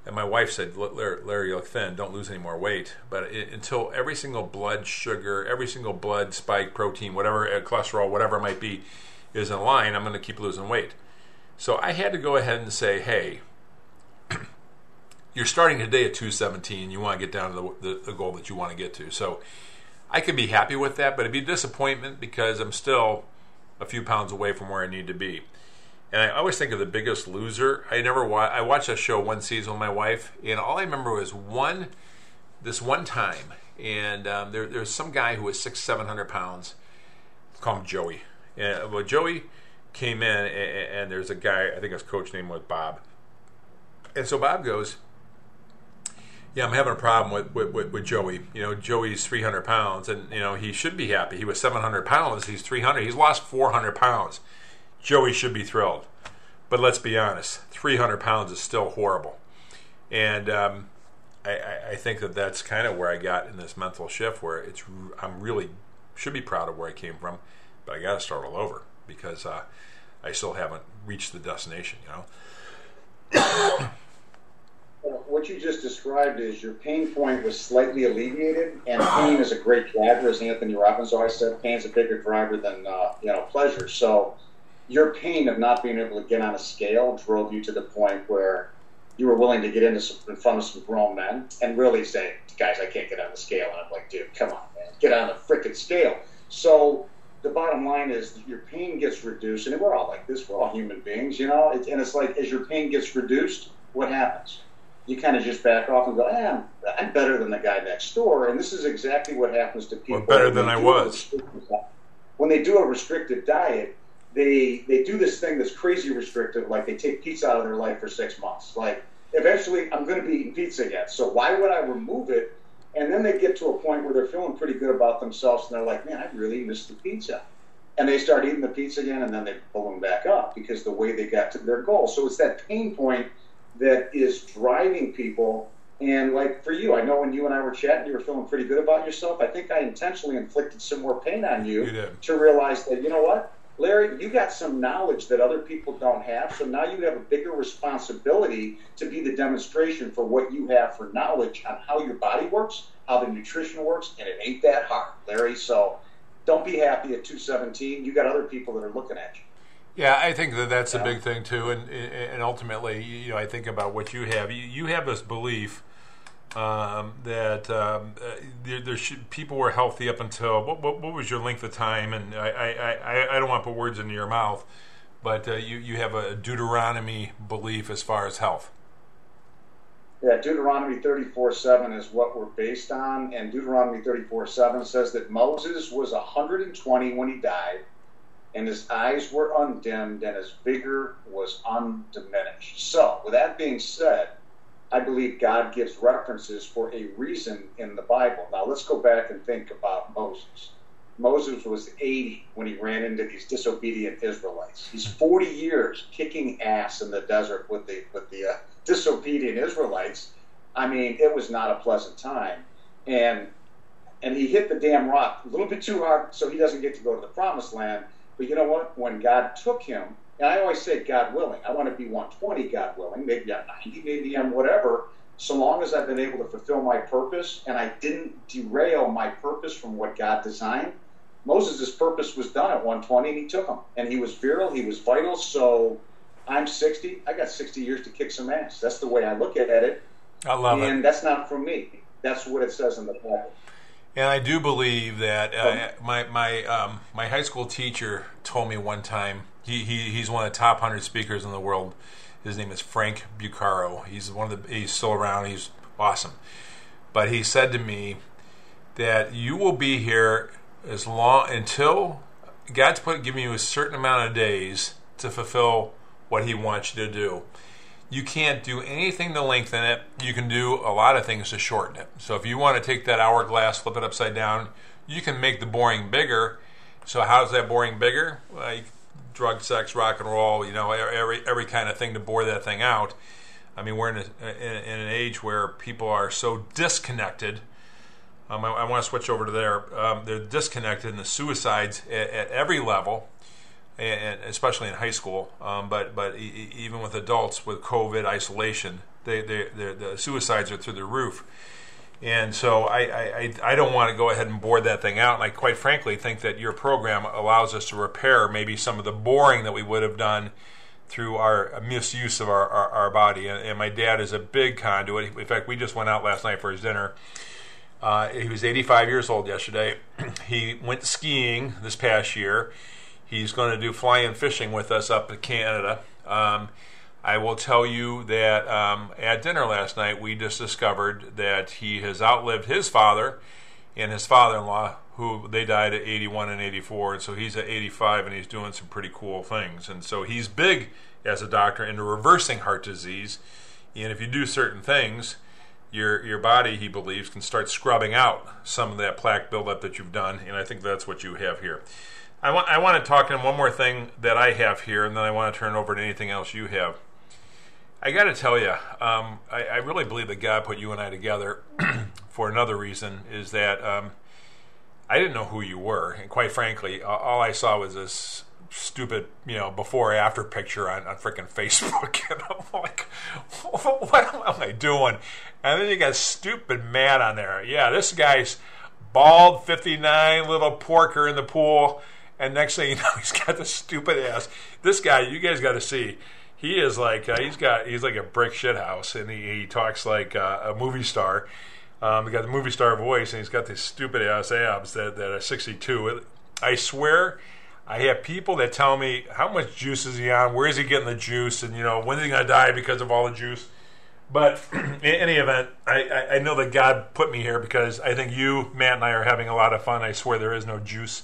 [SPEAKER 2] And my wife said, Larry, Larry, you look thin. Don't lose any more weight. But it, until every single blood sugar, every single blood spike, protein, whatever, uh, cholesterol, whatever it might be, is in line, I'm going to keep losing weight. So I had to go ahead and say, hey, <clears throat> you're starting today at 217. You want to get down to the, the, the goal that you want to get to. So I could be happy with that, but it'd be disappointment because I'm still a few pounds away from where I need to be. And I always think of the Biggest Loser. I never wa- I watched that show one season with my wife, and all I remember was one this one time, and um, there, there's some guy who was six seven hundred pounds. Call him Joey. And, well, Joey came in, and, and there's a guy I think his coach name was Bob, and so Bob goes, yeah, I'm having a problem with, with, with, with, Joey. You know, Joey's 300 pounds, and you know he should be happy. He was 700 pounds. He's 300. He's lost 400 pounds. Joey should be thrilled. But let's be honest, 300 pounds is still horrible. And um, I, I, think that that's kind of where I got in this mental shift where it's I'm really should be proud of where I came from, but I got to start all over because uh, I still haven't reached the destination, you
[SPEAKER 3] know. What you just described is your pain point was slightly alleviated, and pain is a great driver, as Anthony Robbins always said. Pain's a bigger driver than uh, you know pleasure. So your pain of not being able to get on a scale drove you to the point where you were willing to get into some, in front of some grown men and really say, guys, I can't get on the scale. And I'm like, dude, come on, man, get on the freaking scale. So the bottom line is your pain gets reduced, and we're all like this. We're all human beings, you know. and it's like as your pain gets reduced, what happens? You kind of just back off and go, eh, I'm, I'm better than the guy next door. And this is exactly what happens to people.
[SPEAKER 2] Or better than I was.
[SPEAKER 3] When they do a restricted diet, they they do this thing that's crazy restrictive, like they take pizza out of their life for six months. Like eventually, I'm going to be eating pizza again. So why would I remove it? And then they get to a point where they're feeling pretty good about themselves, and they're like, "Man, I really miss the pizza." And they start eating the pizza again, and then they pull them back up because the way they got to their goal. So it's that pain point that is driving people. And like for you, I know when you and I were chatting, you were feeling pretty good about yourself. I think I intentionally inflicted some more pain on you,
[SPEAKER 2] you
[SPEAKER 3] to realize that you know what Larry, you got some knowledge that other people don't have, so now you have a bigger responsibility to be the demonstration for what you have for knowledge on how your body works, how the nutrition works, and it ain't that hard, Larry. So don't be happy at 217. You got other people that are looking at you.
[SPEAKER 2] Yeah, I think that that's yeah. a big thing too, and and ultimately, you know, I think about what you have. You, you have this belief um, that um, uh, there, there should, people were healthy up until what, what, what, was your length of time? And I, I, I, I don't want to put words into your mouth, but uh, you, you have a Deuteronomy belief as far as health.
[SPEAKER 3] Yeah, Deuteronomy 34 7 is what we're based on. And Deuteronomy 34 7 says that Moses was 120 when he died, and his eyes were undimmed, and his vigor was undiminished. So, with that being said, I believe God gives references for a reason in the Bible. Now, let's go back and think about Moses. Moses was 80 when he ran into these disobedient Israelites. He's 40 years kicking ass in the desert with the with the uh, <laughs> disobedient Israelites. I mean, it was not a pleasant time, and and he hit the damn rock a little bit too hard, so he doesn't get to go to the promised land. But you know what? When God took him, and I always say, God willing, I want to be 120, God willing. Maybe I'm 90, maybe I'm whatever. So long as I've been able to fulfill my purpose and I didn't derail my purpose from what God designed, Moses' purpose was done at 120 and he took him. And he was virile, he was vital. So I'm 60. I got 60 years to kick some ass. That's the way I look at it.
[SPEAKER 2] I love
[SPEAKER 3] and
[SPEAKER 2] it.
[SPEAKER 3] And that's not from me. That's what it says in the Bible.
[SPEAKER 2] And I do believe that uh, my my um, my high school teacher told me one time he, he he's one of the top hundred speakers in the world. His name is Frank Bucaro. He's one of the he's still around. He's awesome. But he said to me that you will be here as long until God's put giving you a certain amount of days to fulfill what He wants you to do. You can't do anything to lengthen it. You can do a lot of things to shorten it. So if you want to take that hourglass, flip it upside down, you can make the boring bigger. So how's that boring bigger? Like drug, sex, rock and roll, you know, every every kind of thing to bore that thing out. I mean, we're in, a, in, an age where people are so disconnected um, I, I, want to switch over to there. Um, they're disconnected and the suicides at, at every level, and, especially in high school. Um, but but even with adults with COVID isolation, they, they, the suicides are through the roof. And so I, I, I don't want to go ahead and bore that thing out. And I quite frankly think that your program allows us to repair maybe some of the boring that we would have done through our misuse of our, our, our body. And, and my dad is a big conduit. In fact, we just went out last night for his dinner uh, he was 85 years old yesterday. <clears throat> he went skiing this past year. He's going to do flying fishing with us up in Canada. Um, I will tell you that um, at dinner last night, we just discovered that he has outlived his father and his father in law, who they died at 81 and 84. And so he's at 85 and he's doing some pretty cool things. And so he's big as a doctor into reversing heart disease. And if you do certain things, your your body, he believes, can start scrubbing out some of that plaque buildup that you've done, and I think that's what you have here. I want I want to talk in one more thing that I have here, and then I want to turn over to anything else you have. I got to tell you, um, I, I, really believe that God put you and I together <clears throat> for another reason. Is that um, I didn't know who you were, and quite frankly, all I saw was this stupid, you know, before after picture on, on freaking Facebook. <laughs> And I'm like, <laughs> what am I doing? And then you got stupid Matt on there. Yeah, this guy's bald, 59, little porker in the pool. And next thing you <laughs> know, he's got the stupid ass. This guy, you guys got to see. He is like uh, he's got he's like a brick shit house, and he, he talks like uh, a movie star. Um, he got the movie star voice, and he's got these stupid ass abs that, that are 62. I swear I have people that tell me how much juice is he on, where is he getting the juice, and you know when is he gonna die because of all the juice. But <clears throat> in any event, I, I, know that God put me here because I think you, Matt, and I are having a lot of fun. I swear there is no juice.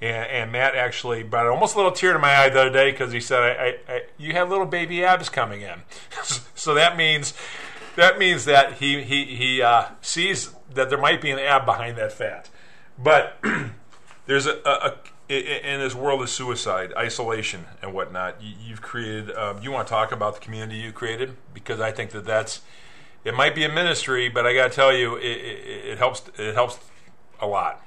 [SPEAKER 2] And, and Matt actually brought almost a little tear to my eye the other day because he said, I, I, "You have little baby abs coming in." <laughs> so that means that means that he he he uh, sees that there might be an ab behind that fat. But <clears throat> there's a, a, in this world of suicide, isolation, and whatnot, you've created. Um, you want to talk about the community you created because I think that that's. It might be a ministry, but I got to tell you, it, it, it, helps. It helps a lot.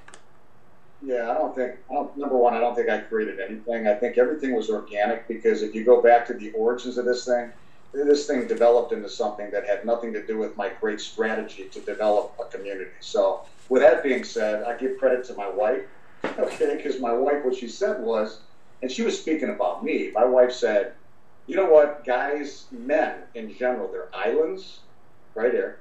[SPEAKER 3] Yeah, I don't think. I don't, number one, I don't think I created anything. I think everything was organic because if you go back to the origins of this thing, this thing developed into something that had nothing to do with my great strategy to develop a community. So, with that being said, I give credit to my wife <laughs> okay? Because my wife, what she said was, and she was speaking about me. My wife said, "You know what, guys, men in general, they're islands, right here.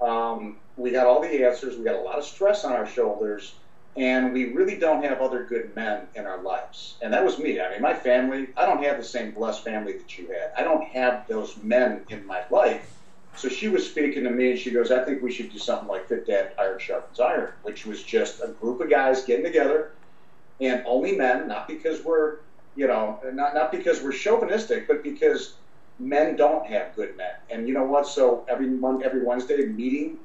[SPEAKER 3] Um, we got all the answers. We got a lot of stress on our shoulders." And we really don't have other good men in our lives. And that was me. I mean, my family, I don't have the same blessed family that you had. I don't have those men in my life. So she was speaking to me, and she goes, "I think we should do something like Fit Dad Iron Sharpens Iron," which was just a group of guys getting together, and only men, not because we're, you know, not not because we're chauvinistic, but because men don't have good men. And you know what? So every month, every Wednesday meeting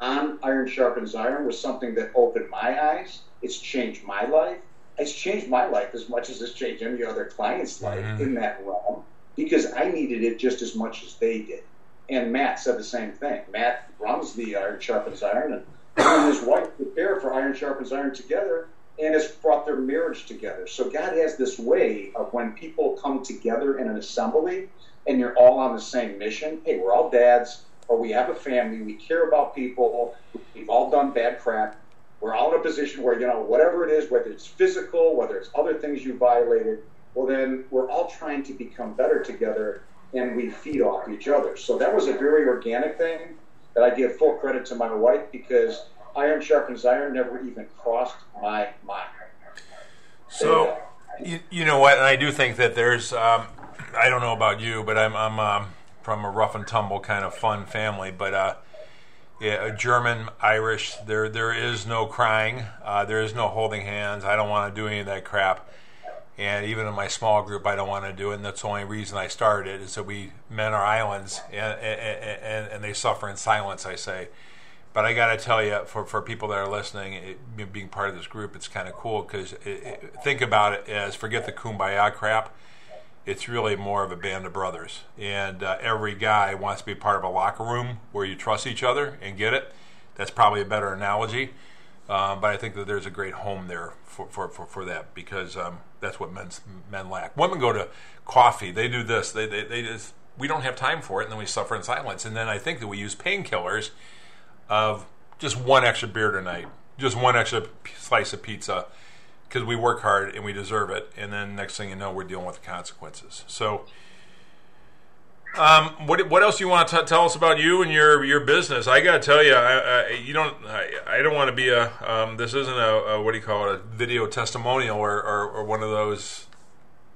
[SPEAKER 3] on Iron Sharpens Iron was something that opened my eyes. It's changed my life. It's changed my life as much as it's changed any other client's life mm-hmm. in that realm because I needed it just as much as they did. And Matt said the same thing. Matt runs the Iron Sharpens Iron, and, and his wife prepared for Iron Sharpens Iron together and has brought their marriage together. So God has this way of when people come together in an assembly and you're all on the same mission. Hey, we're all dads, or we have a family, we care about people, we've all done bad crap. We're all in a position where, you know, whatever it is, whether it's physical, whether it's other things you violated, well, then we're all trying to become better together and we feed off each other. So that was a very organic thing that I give full credit to my wife because iron sharpens iron never even crossed my mind.
[SPEAKER 2] So, you, you know what? And I do think that there's, um, I don't know about you, but I'm, I'm um, from a rough and tumble kind of fun family, but uh, yeah, German, Irish, there there is no crying, uh, there is no holding hands. I don't want to do any of that crap. And even in my small group, I don't want to do it. And that's the only reason I started it is that we men are islands, and and, and, and they suffer in silence. I say, but I got to tell you, for, for people that are listening, it, being part of this group, it's kind of cool because think about it as forget the kumbaya crap. It's really more of a band of brothers, and uh, every guy wants to be part of a locker room where you trust each other and get it. That's probably a better analogy. Um, but I think that there's a great home there for, for, for, for that because um, that's what men's, men lack. Women go to coffee, they do this, they, they, they just, we don't have time for it, and then we suffer in silence. And then I think that we use painkillers of just one extra beer tonight, just one extra slice of pizza because we work hard and we deserve it. And then next thing you know, we're dealing with the consequences. So, um, what what else do you want to t- tell us about you and your your business? I got to tell you, I, I, you don't. I, I don't want to be a. Um, this isn't a, a, what do you call it? A video testimonial or, or, or one of those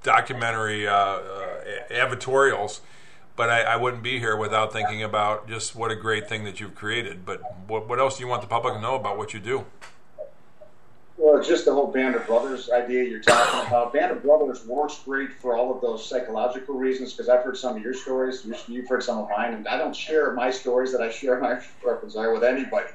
[SPEAKER 2] documentary uh, uh. But I, I, wouldn't be here without thinking about just what a great thing that you've created. But what what else do you want the public to know about what you do?
[SPEAKER 3] Well, it's just the whole Band of Brothers idea you're talking about. Band of Brothers works great for all of those psychological reasons because I've heard some of your stories, you've heard some of mine, and I don't share my stories that I share my <laughs> weapons are with anybody.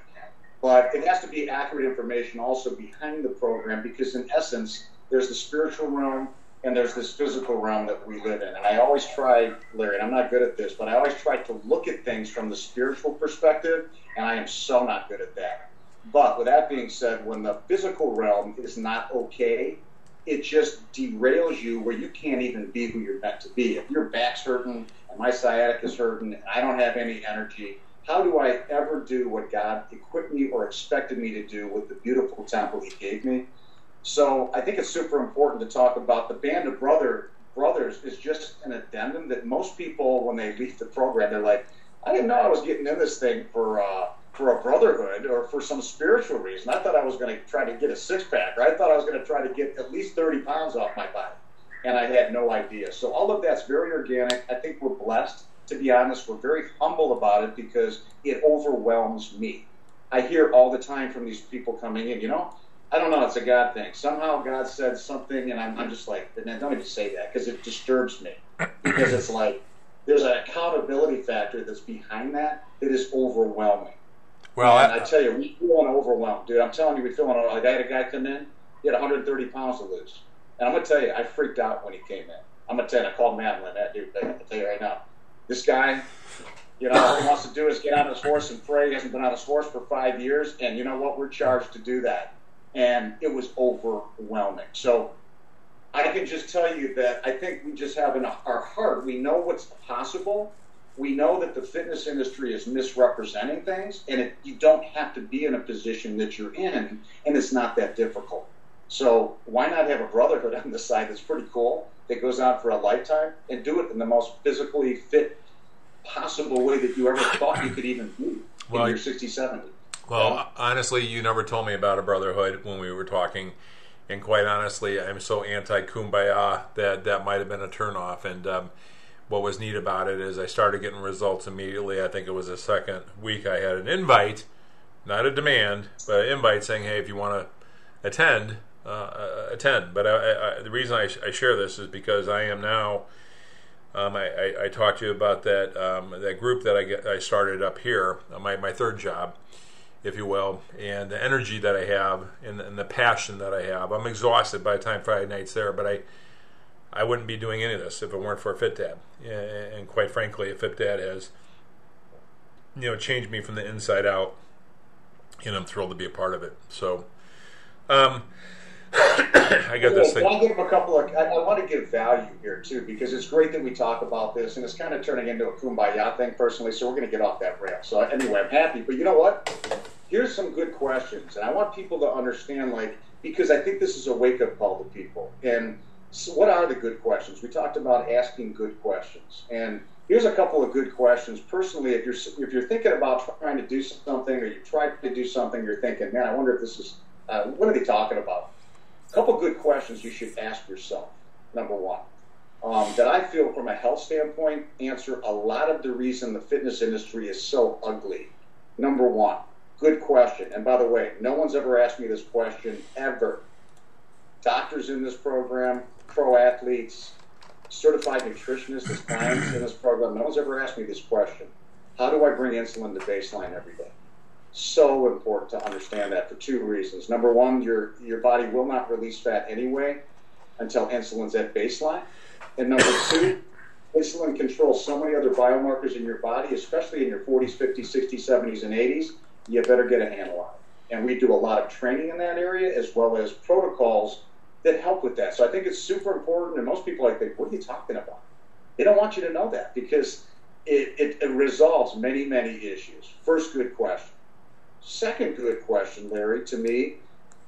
[SPEAKER 3] But it has to be accurate information also behind the program because, in essence, there's the spiritual realm and there's this physical realm that we live in. And I always try, Larry, and I'm not good at this, but I always try to look at things from the spiritual perspective, and I am so not good at that. But with that being said, when the physical realm is not okay, it just derails you where you can't even be who you're meant to be. If your back's hurting and my sciatic is hurting and I don't have any energy, how do I ever do what God equipped me or expected me to do with the beautiful temple He gave me? So I think it's super important to talk about the band of brother brothers is just an addendum that most people, when they leave the program, they're like, I didn't know I was getting in this thing for. Uh, for a brotherhood or for some spiritual reason. I thought I was going to try to get a six pack, or I thought I was going to try to get at least 30 pounds off my body. And I had no idea. So all of that's very organic. I think we're blessed, to be honest. We're very humble about it because it overwhelms me. I hear all the time from these people coming in, you know, I don't know, it's a God thing. Somehow God said something, and I'm, I'm just like, don't even say that because it disturbs me. Because it's like, there's an accountability factor that's behind that that is overwhelming. Well, I, I, tell you, we feeling overwhelmed, dude. I'm telling you, we feeling like I had a guy come in, he had 130 pounds to lose, and I'm gonna tell you, I freaked out when he came in. I'm gonna tell you, I called Madeline, that dude. I can tell you right now, this guy, you know, all he wants to do is get on his horse and pray. He hasn't been on his horse for five years, and you know what? We're charged to do that, and it was overwhelming. So I can just tell you that I think we just have in our heart, we know what's possible we know that the fitness industry is misrepresenting things, and it, you don't have to be in a position that you're in, and it's not that difficult. So why not have a brotherhood on the side that's pretty cool that goes on for a lifetime and do it in the most physically fit possible way that you ever thought you could even be well, in your 60, 70.
[SPEAKER 2] Well, yeah? honestly, you never told me about a brotherhood when we were talking. And quite honestly, I'm so anti kumbaya that that might have been a turnoff. And um, what was neat about it is I started getting results immediately. I think it was the second week I had an invite, not a demand, but an invite saying, "Hey, if you want to attend, uh, uh, attend." But I, I, the reason I, I, share this is because I am now. Um, I, I, talked to you about that um, that group that I, get, I started up here, uh, my my third job, if you will, and the energy that I have and, and the passion that I have. I'm exhausted by the time Friday night's there, but I I wouldn't be doing any of this if it weren't for FitDad. And quite frankly, FitDad has, you know, changed me from the inside out, and I'm thrilled to be a part of it. So, um, <coughs> I got this thing.
[SPEAKER 3] I'll give a couple of. I, I, want to give value here too because it's great that we talk about this, and it's kind of turning into a kumbaya thing personally. So we're going to get off that rail. So anyway, I'm happy. But you know what? Here's some good questions, and I want people to understand, like, because I think this is a wake up call to people, and so what are the good questions? We talked about asking good questions, and here's a couple of good questions. Personally, if you're if you're thinking about trying to do something, or you try to do something, you're thinking, man, I wonder if this is uh, what are they talking about? A couple good questions you should ask yourself. Number one, um, that I feel from a health standpoint answer a lot of the reason the fitness industry is so ugly. Number one, good question. And by the way, no one's ever asked me this question ever. Doctors in this program, pro athletes, certified nutritionists as clients in this program, no one's ever asked me this question. How do I bring insulin to baseline every day? So important to understand that for two reasons. Number one, your your body will not release fat anyway until insulin's at baseline. And number two, insulin controls so many other biomarkers in your body, especially in your 40s, 50s, 60s, 70s, and 80s. You better get a handle on it. And we do a lot of training in that area as well as protocols that help with that. So I think it's super important. And most people like think, what are you talking about? They don't want you to know that because it, it, it resolves many, many issues. First good question. Second good question, Larry, to me,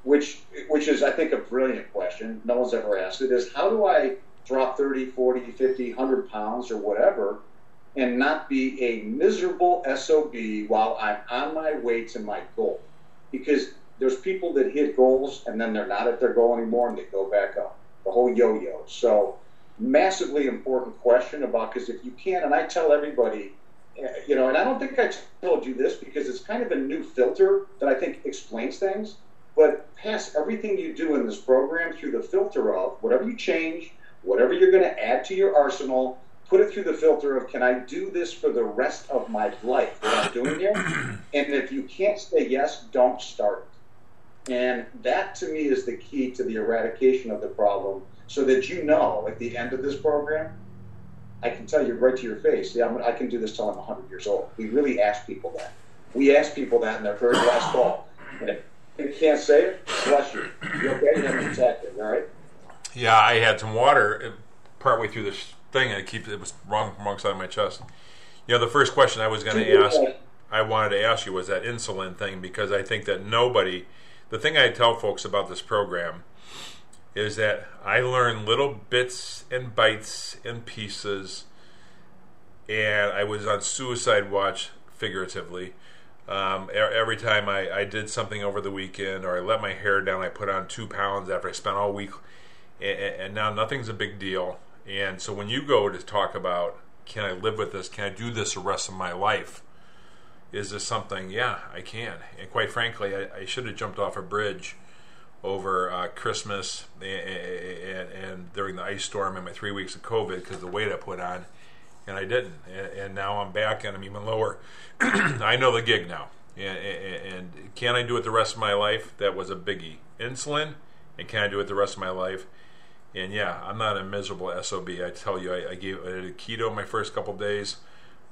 [SPEAKER 3] which which is I think a brilliant question. No one's ever asked it. Is how do I drop 30, 40, 50, 100 pounds or whatever and not be a miserable SOB while I'm on my way to my goal? Because there's people that hit goals and then they're not at their goal anymore and they go back up. The whole yo-yo. So massively important question about because if you can't, and I tell everybody, eh, you know, and I don't think I told you this because it's kind of a new filter that I think explains things. But pass everything you do in this program through the filter of whatever you change, whatever you're going to add to your arsenal, put it through the filter of can I do this for the rest of my life? What I'm doing here, <clears throat> and if you can't say yes, don't start and that to me is the key to the eradication of the problem so that you know at the end of this program, I can tell you right to your face, yeah, i can do this till I'm 100 years old. We really ask people that. We ask people that in their very last call. And if you can't say it, bless you. You okay? You have protected, all right?
[SPEAKER 2] Yeah, I had some water uh, partway through this thing, and it keeps it was wrong wrong side of my chest. You know, the first question I was going to ask, I wanted to ask you was that insulin thing because I think that nobody – the thing I tell folks about this program is that I learn little bits and bites and pieces, and I was on suicide watch figuratively. Um, every time I, I, did something over the weekend or I let my hair down, I put on two pounds after I spent all week, and, and now nothing's a big deal. And so when you go to talk about, can I live with this? Can I do this the rest of my life? Is this something? Yeah, I can. And quite frankly, I, I should have jumped off a bridge over uh, Christmas and, and, and, during the ice storm and my three weeks of COVID because the weight I put on, and I didn't. And, and now I'm back and I'm even lower. <clears throat> I know the gig now. And, can I do it the rest of my life? That was a biggie. Insulin, and can I do it the rest of my life? And yeah, I'm not a miserable SOB. I tell you, I, I gave I did keto my first couple days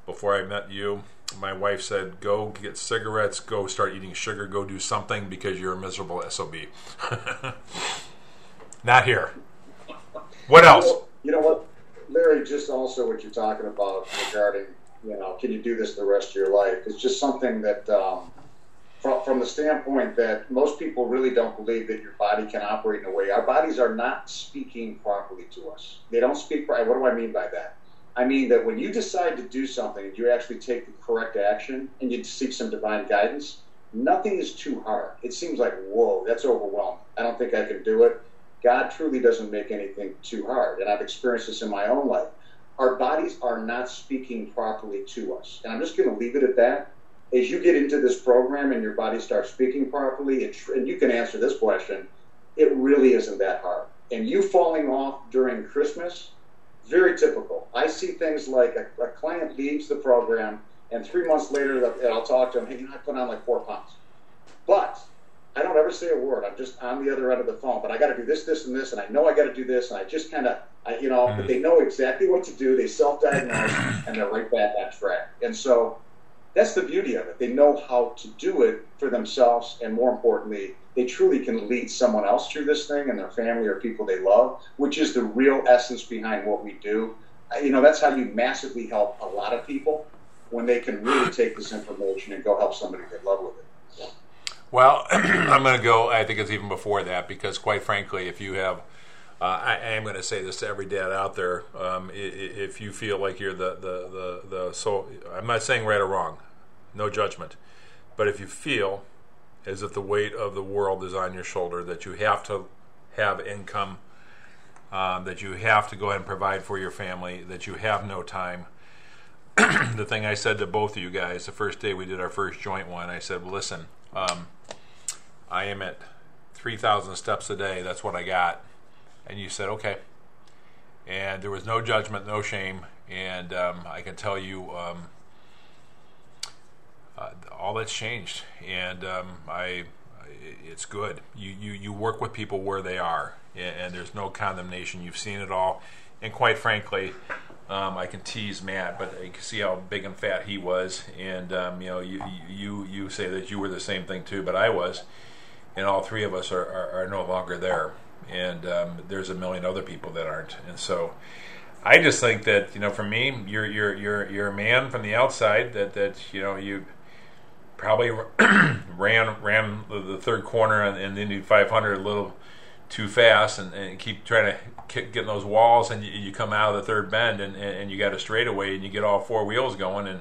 [SPEAKER 2] before I met you my wife said, "Go get cigarettes. Go start eating sugar. Go do something because you're a miserable sob." <laughs> Not here. What else?
[SPEAKER 3] You know what, Larry? Just also what you're talking about regarding, you know, can you do this the rest of your life? It's just something that, um, from, from the standpoint that most people really don't believe that your body can operate in a way. Our bodies are not speaking properly to us. They don't speak. What do I mean by that? I mean that when you decide to do something, you actually take the correct action and you seek some divine guidance, nothing is too hard. It seems like, whoa, that's overwhelming. I don't think I can do it. God truly doesn't make anything too hard. And I've experienced this in my own life. our bodies are not speaking properly to us. And I'm just going to leave it at that. As you get into this program and your body starts speaking properly, it, and you can answer this question, it really isn't that hard. And you falling off during Christmas, very typical. I see things like a, a client leaves the program, and three months later, that I'll talk to him, hey, you know, I put on like four pounds. But I don't ever say a word. I'm just on the other end of the phone. But I got to do this, this, and this, and I know I got to do this, and I just kind of, you know, mm-hmm. they know exactly what to do. They self-diagnose, and they're right back on track. And so that's the beauty of it. They know how to do it for themselves, and more importantly, they truly can lead someone else through this thing and their family or people they love, which is the real essence behind what we do. You know, that's how you massively help a lot of people when they can really take this information and go help somebody they love with it.
[SPEAKER 2] Well, <clears throat> I'm going to go. I think it's even before that because, quite frankly, if you have, uh, I, I, am going to say this to every dad out there. Um, if you feel like you're the the the, the so, I'm not saying right or wrong, no judgment, but if you feel as if the weight of the world is on your shoulder, that you have to have income, um, that you have to go ahead and provide for your family, that you have no time. <clears throat> the thing I said to both of you guys the first day we did our first joint one, I said, listen. Um, I am at 3,000 steps a day. That's what I got. And you said, okay. And there was no judgment, no shame. And um, I can tell you, um, uh, all that's changed. And um, I, it's good. You, you, you work with people where they are, and, and there's no condemnation. You've seen it all. And quite frankly, um, I can tease Matt, but you can see how big and fat he was, and um, you know, you, you you say that you were the same thing too, but I was, and all three of us are, are, are no longer there, and um, there's a million other people that aren't, and so I just think that you know, for me, you're you're you're you're a man from the outside that that you know you probably <clears throat> ran ran the third corner in the Indy 500 a little too fast and, and keep trying to get in those walls and you, you, come out of the third bend and, and you got a straightaway and you get all four wheels going and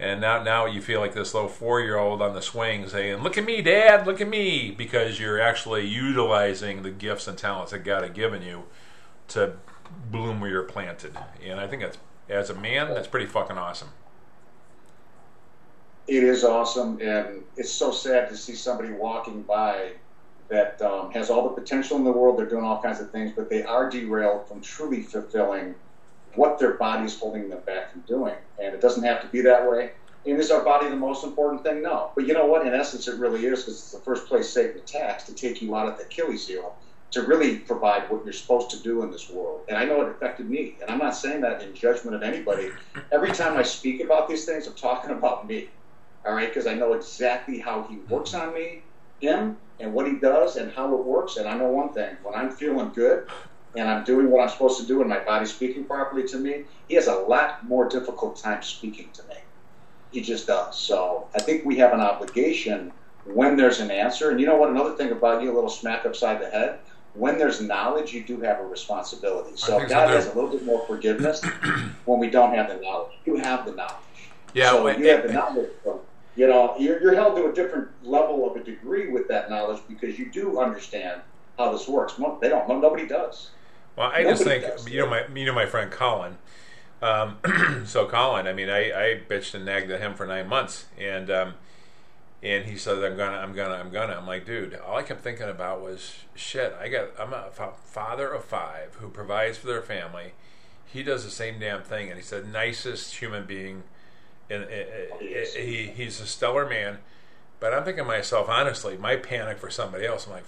[SPEAKER 2] and now now you feel like this little four year old on the swing saying, "Look at me, Dad! Look at me!" Because you're actually utilizing the gifts and talents that God has given you to bloom where you're planted. And I think that's as a man, that's pretty fucking awesome.
[SPEAKER 3] It is awesome, and it's so sad to see somebody walking by that um, has all the potential in the world. They're doing all kinds of things, but they are derailed from truly fulfilling what their body is holding them back from doing. And it doesn't have to be that way. And is our body the most important thing? No. But you know what? In essence, it really is because it's the first place Satan attacks to take you out of the Achilles heel to really provide what you're supposed to do in this world. And I know it affected me. And I'm not saying that in judgment of anybody. Every time I speak about these things, I'm talking about me. All right? Because I know exactly how he works on me, him, and what he does and how it works. And I know one thing: when I'm feeling good and I'm doing what I'm supposed to do, and my body's speaking properly to me, he has a lot more difficult time speaking to me. He just does. So I think we have an obligation when there's an answer. And you know what? Another thing about you, a little smack upside the head. When there's knowledge, you do have a responsibility. So God so has a little bit more forgiveness when we don't have the knowledge. You have the knowledge.
[SPEAKER 2] Yeah,
[SPEAKER 3] so you have the knowledge from you know, you're, you're held to a different level of a degree with that knowledge because you do understand how this works. They don't. Nobody does.
[SPEAKER 2] Well, I nobody just think does. you know my you know my friend Colin. Um, <clears throat> so Colin, I mean, I, I bitched and nagged at him for nine months, and um, and he said, "I'm gonna, I'm gonna, I'm gonna." I'm like, dude, all I kept thinking about was shit. I got, I'm a father of five who provides for their family. He does the same damn thing, and he's the nicest human being and he, he's a stellar man. But I'm thinking to myself, honestly, my panic for somebody else, I'm like,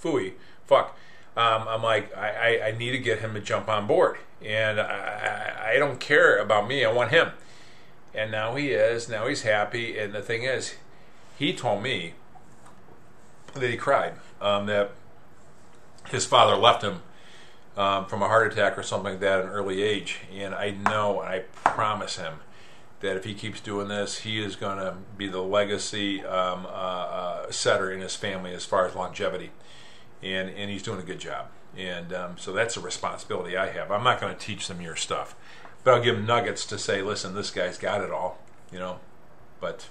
[SPEAKER 2] fooey, fuck. Um, I'm like, I, I, I, need to get him to jump on board. And I, I, I don't care about me, I want him. And now he is, now he's happy. And the thing is, he told me that he cried, um, that his father left him um, from a heart attack or something like that at an early age. And I know, I promise him, that if he keeps doing this, he is going to be the legacy um, uh, uh, setter in his family as far as longevity, and and he's doing a good job. And um, so that's a responsibility I have. I'm not going to teach them your stuff, but I'll give them nuggets to say, listen, this guy's got it all, you know. But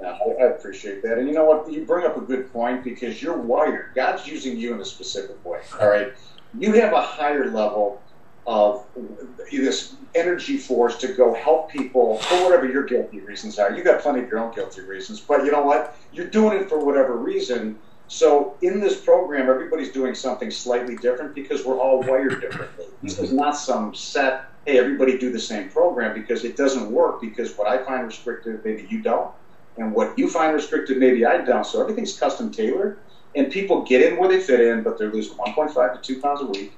[SPEAKER 3] yeah, I appreciate that. And you know what? You bring up a good point because you're wired. God's using you in a specific way. All right. You have a higher level of this energy force to go help people for whatever your guilty reasons are. You got plenty of your own guilty reasons, but you know what? You're doing it for whatever reason. So in this program, everybody's doing something slightly different because we're all wired differently. This is not some set. Hey, everybody do the same program because it doesn't work. Because what I find restrictive, maybe you don't, and what you find restrictive, maybe I don't. So everything's custom tailored, and people get in where they fit in, but they're losing 1.5 to 2 pounds a week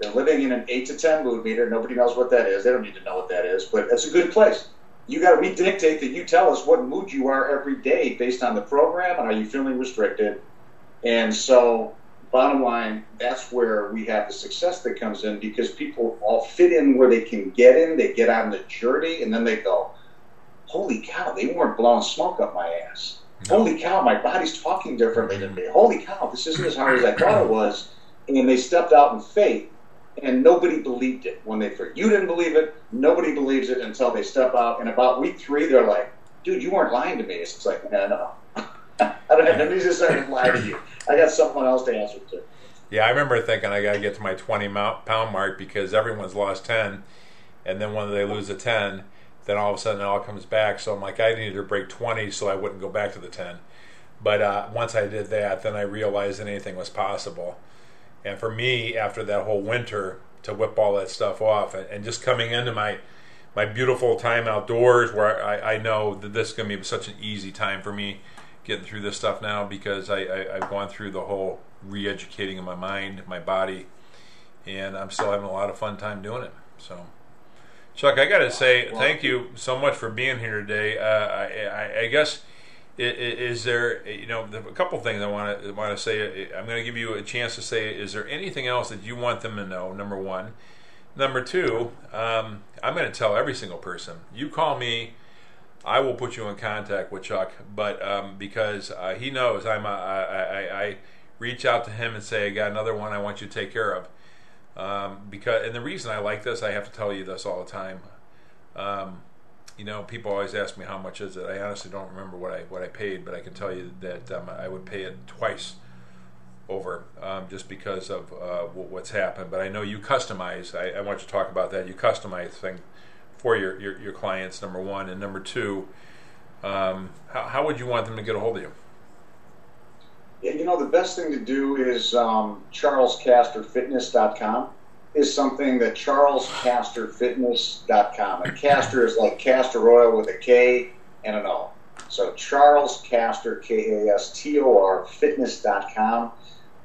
[SPEAKER 3] they're living in an eight to ten mood meter. Nobody knows what that is. They don't need to know what that is, but it's a good place. You got to, we dictate that you tell us what mood you are every day based on the program and are you feeling restricted. And so, bottom line, that's where we have the success that comes in because people all fit in where they can get in. They get on the journey, and then they go, "Holy cow! They weren't blowing smoke up my ass." No. Holy cow! My body's talking differently than me. Holy cow! This isn't as hard as I thought it was. And they stepped out in faith and nobody believed it when they first. You didn't believe it. Nobody believes it until they step out. And about week three, they're like, "Dude, you weren't lying to me." It's like, no, no, <laughs> I don't have any desire to lie to you. I got someone else to answer to.
[SPEAKER 2] Yeah, I remember thinking I got to get to my 20 pound mark because everyone's lost 10, and then when they lose a 10, then all of a sudden it all comes back. So I'm like, I needed to break 20 so I wouldn't go back to the 10. But uh, once I did that, then I realized that anything was possible. And for me, after that whole winter, to whip all that stuff off and, and just coming into my my beautiful time outdoors where I, I know that this is going to be such an easy time for me getting through this stuff now because I, I, I've gone through the whole re educating of my mind, my body, and I'm still having a lot of fun time doing it. So. Chuck, I got to say thank you so much for being here today. Uh, I, I, I guess is there you know a couple things I want to want to say I'm going to give you a chance to say is there anything else that you want them to know number one? Number two um, I'm going to tell every single person you call me I will put you in contact with Chuck but um, because uh, he knows I'm a, I, I, I reach out to him and say I got another one I want you to take care of. Um, because and the reason I like this I have to tell you this all the time. Um, you know, people always ask me how much is it. I honestly don't remember what I what I paid, but I can tell you that um, I would pay it twice over um, just because of uh, what's happened. But I know you customize. I, I, want you to talk about that. You customize thing for your, your, your clients. Number one, and number two, um, how, how would you want them to get a hold of you?
[SPEAKER 3] Yeah, you know, the best thing to do is um, charleskastorfitness.com is something that charleskastorfitness.com. And Kastor is like castor oil with a K and an O. So Charles Kastor, K A S T O R, fitness.com.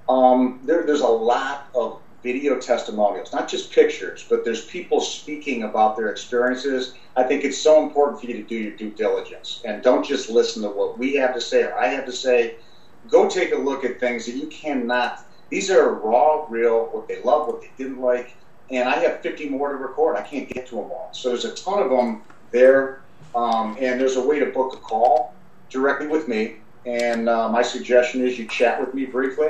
[SPEAKER 3] Um, there, there's a lot of video testimonials, not just pictures, but there's people speaking about their experiences. I think it's so important for you to do your due diligence and don't just listen to what we have to say or I have to say. Go take a look at things that you cannot these are raw, real, what they love, what they didn't like, and I have 50 more to record. I can't get to them all. So there's a ton of them there, um, and there's a way to book a call directly with me. And uh, my suggestion is you chat with me briefly.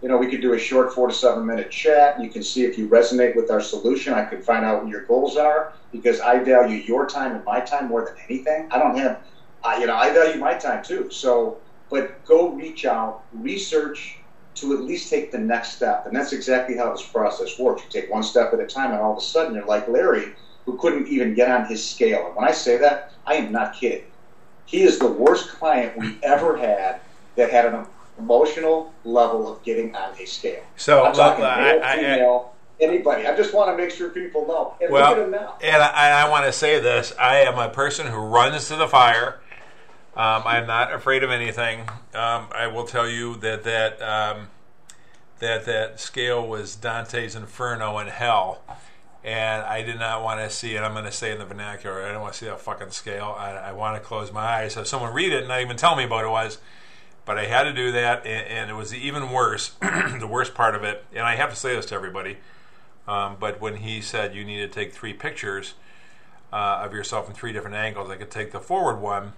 [SPEAKER 3] You know, we could do a short four to seven minute chat. You can see if you resonate with our solution. I can find out what your goals are because I value your time and my time more than anything. I don't have, uh, you know, I value my time too. So, but go reach out, research to at least take the next step. And that's exactly how this process works. You take one step at a time, and all of a sudden you're like Larry, who couldn't even get on his scale. And when I say that, I am not kidding. He is the worst client we ever had that had an emotional level of getting on a scale.
[SPEAKER 2] So,
[SPEAKER 3] I'm talking male, I, female, I, anybody. I just want to make sure people know. And
[SPEAKER 2] well,
[SPEAKER 3] look at him now.
[SPEAKER 2] And I, I want to say this: I am a person who runs to the fire. Um, I'm not afraid of anything. Um, I will tell you that that um, that that scale was Dante's Inferno in hell, and I did not want to see it. I'm going to say in the vernacular, I don't want to see that fucking scale. I, I want to close my eyes, have someone read it, and not even tell me what it was. But I had to do that, and, and it was even worse. <clears throat> the worst part of it, and I have to say this to everybody. Um, but when he said you need to take three pictures uh, of yourself in three different angles, I could take the forward one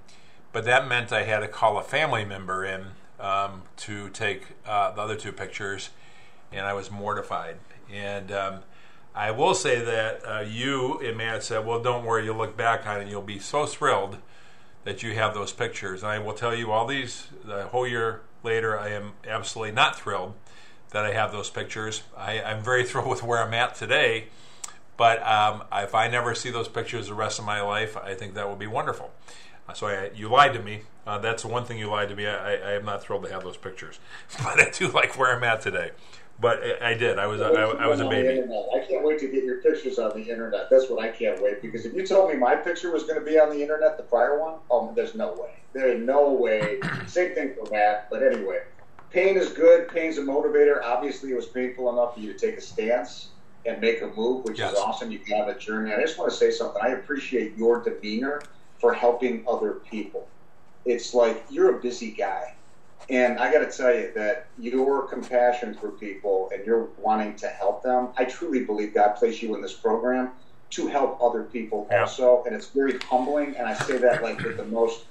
[SPEAKER 2] but that meant I had to call a family member in um, to take uh, the other two pictures, and I was mortified. And um, I will say that uh, you and Matt said, "Well, don't worry. You'll look back on it, and you'll be so thrilled that you have those pictures." And I will tell you, all these the whole year later, I am absolutely not thrilled that I have those pictures. I, I'm very <laughs> thrilled with where I'm at today. But um, if I never see those pictures the rest of my life, I think that would be wonderful. Uh, so I, you lied to me. Uh, that's the one thing you lied to me. I, I, am not thrilled to have those pictures, <laughs> but I do like where I'm at today. But I, I did. I was I, I, was a baby.
[SPEAKER 3] I can't wait to get your pictures on the internet. That's what I can't wait because if you told me my picture was going to be on the internet, the prior one, oh, there's no way. There is no way. <clears throat> Same thing for Matt. But anyway, pain is good. Pain's a motivator. Obviously, it was painful enough for you to take a stance and make a move, which yes. is awesome. You have a journey. I just want to say something. I appreciate your demeanor for helping other people. It's like you're a busy guy. And I got to tell you that your compassion for people and you're wanting to help them, I truly believe God placed you in this program to help other people yeah. also. And it's very humbling. And I say that like with the most,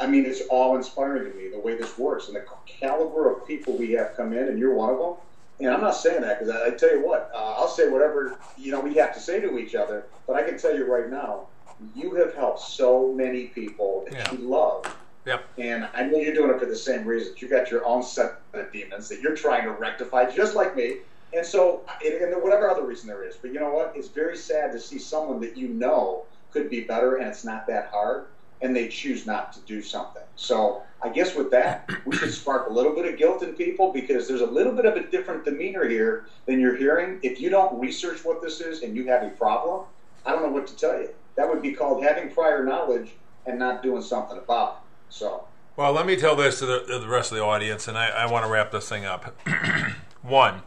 [SPEAKER 3] I mean, it's all inspiring to me the way this works and the caliber of people we have come in, and you're one of them. And I'm not saying that because I, I, tell you what, uh, I'll say whatever you know we have to say to each other. But I can tell you right now, you have helped so many people that yeah. you love
[SPEAKER 2] Yep.
[SPEAKER 3] And I know you're doing it for the same reasons. You got your own set of demons that you're trying to rectify, just like me. And so, and whatever other reason there is. But you know what? It's very sad to see someone that you know could be better, and it's not that hard, and they choose not to do something. So I guess with that, we should spark a little bit of guilt in people because there's a little bit of a different demeanor here than you're hearing. If you don't research what this is and you have a problem, I don't know what to tell you. That would be called having prior knowledge and not doing something about it. So.
[SPEAKER 2] Well, let me tell this to the, to the rest of the audience, and I, I want to wrap this thing up. <clears throat> One,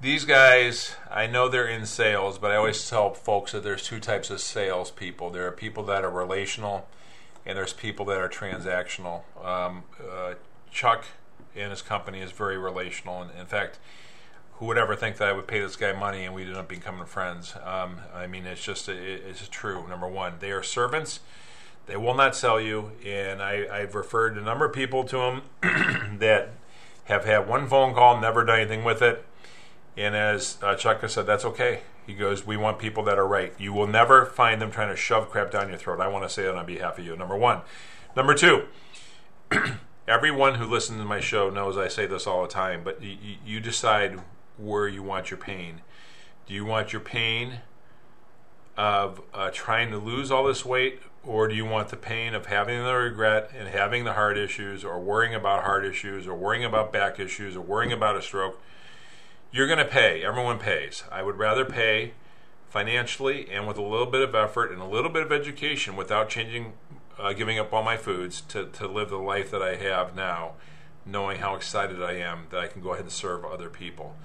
[SPEAKER 2] these guys, I know they're in sales, but I always tell folks that there's two types of salespeople. There are people that are relational, and there's people that are transactional. Um, uh, Chuck and his company is very relational, and in fact, who would ever think that I would pay this guy money and we'd end up becoming friends? Um, I mean, it's just it, it's true. Number one, they are servants they will not sell you, and I, I've referred a number of people to them <clears throat> that have had one phone call, never done anything with it. And as uh, Chuck said, that's okay. He goes, We want people that are right. You will never find them trying to shove crap down your throat. I want to say that on behalf of you. Number one. Number two, <clears throat> everyone who listens to my show knows I say this all the time, but you decide where you want your pain. Do you want your pain of uh, trying to lose all this weight or do you want the pain of having the regret and having the heart issues, or worrying about heart issues, or worrying about back issues, or worrying about a stroke? You're going to pay. Everyone pays. I would rather pay financially and with a little bit of effort and a little bit of education without changing, uh, giving up all my foods to, to live the life that I have now, knowing how excited I am that I can go ahead and serve other people.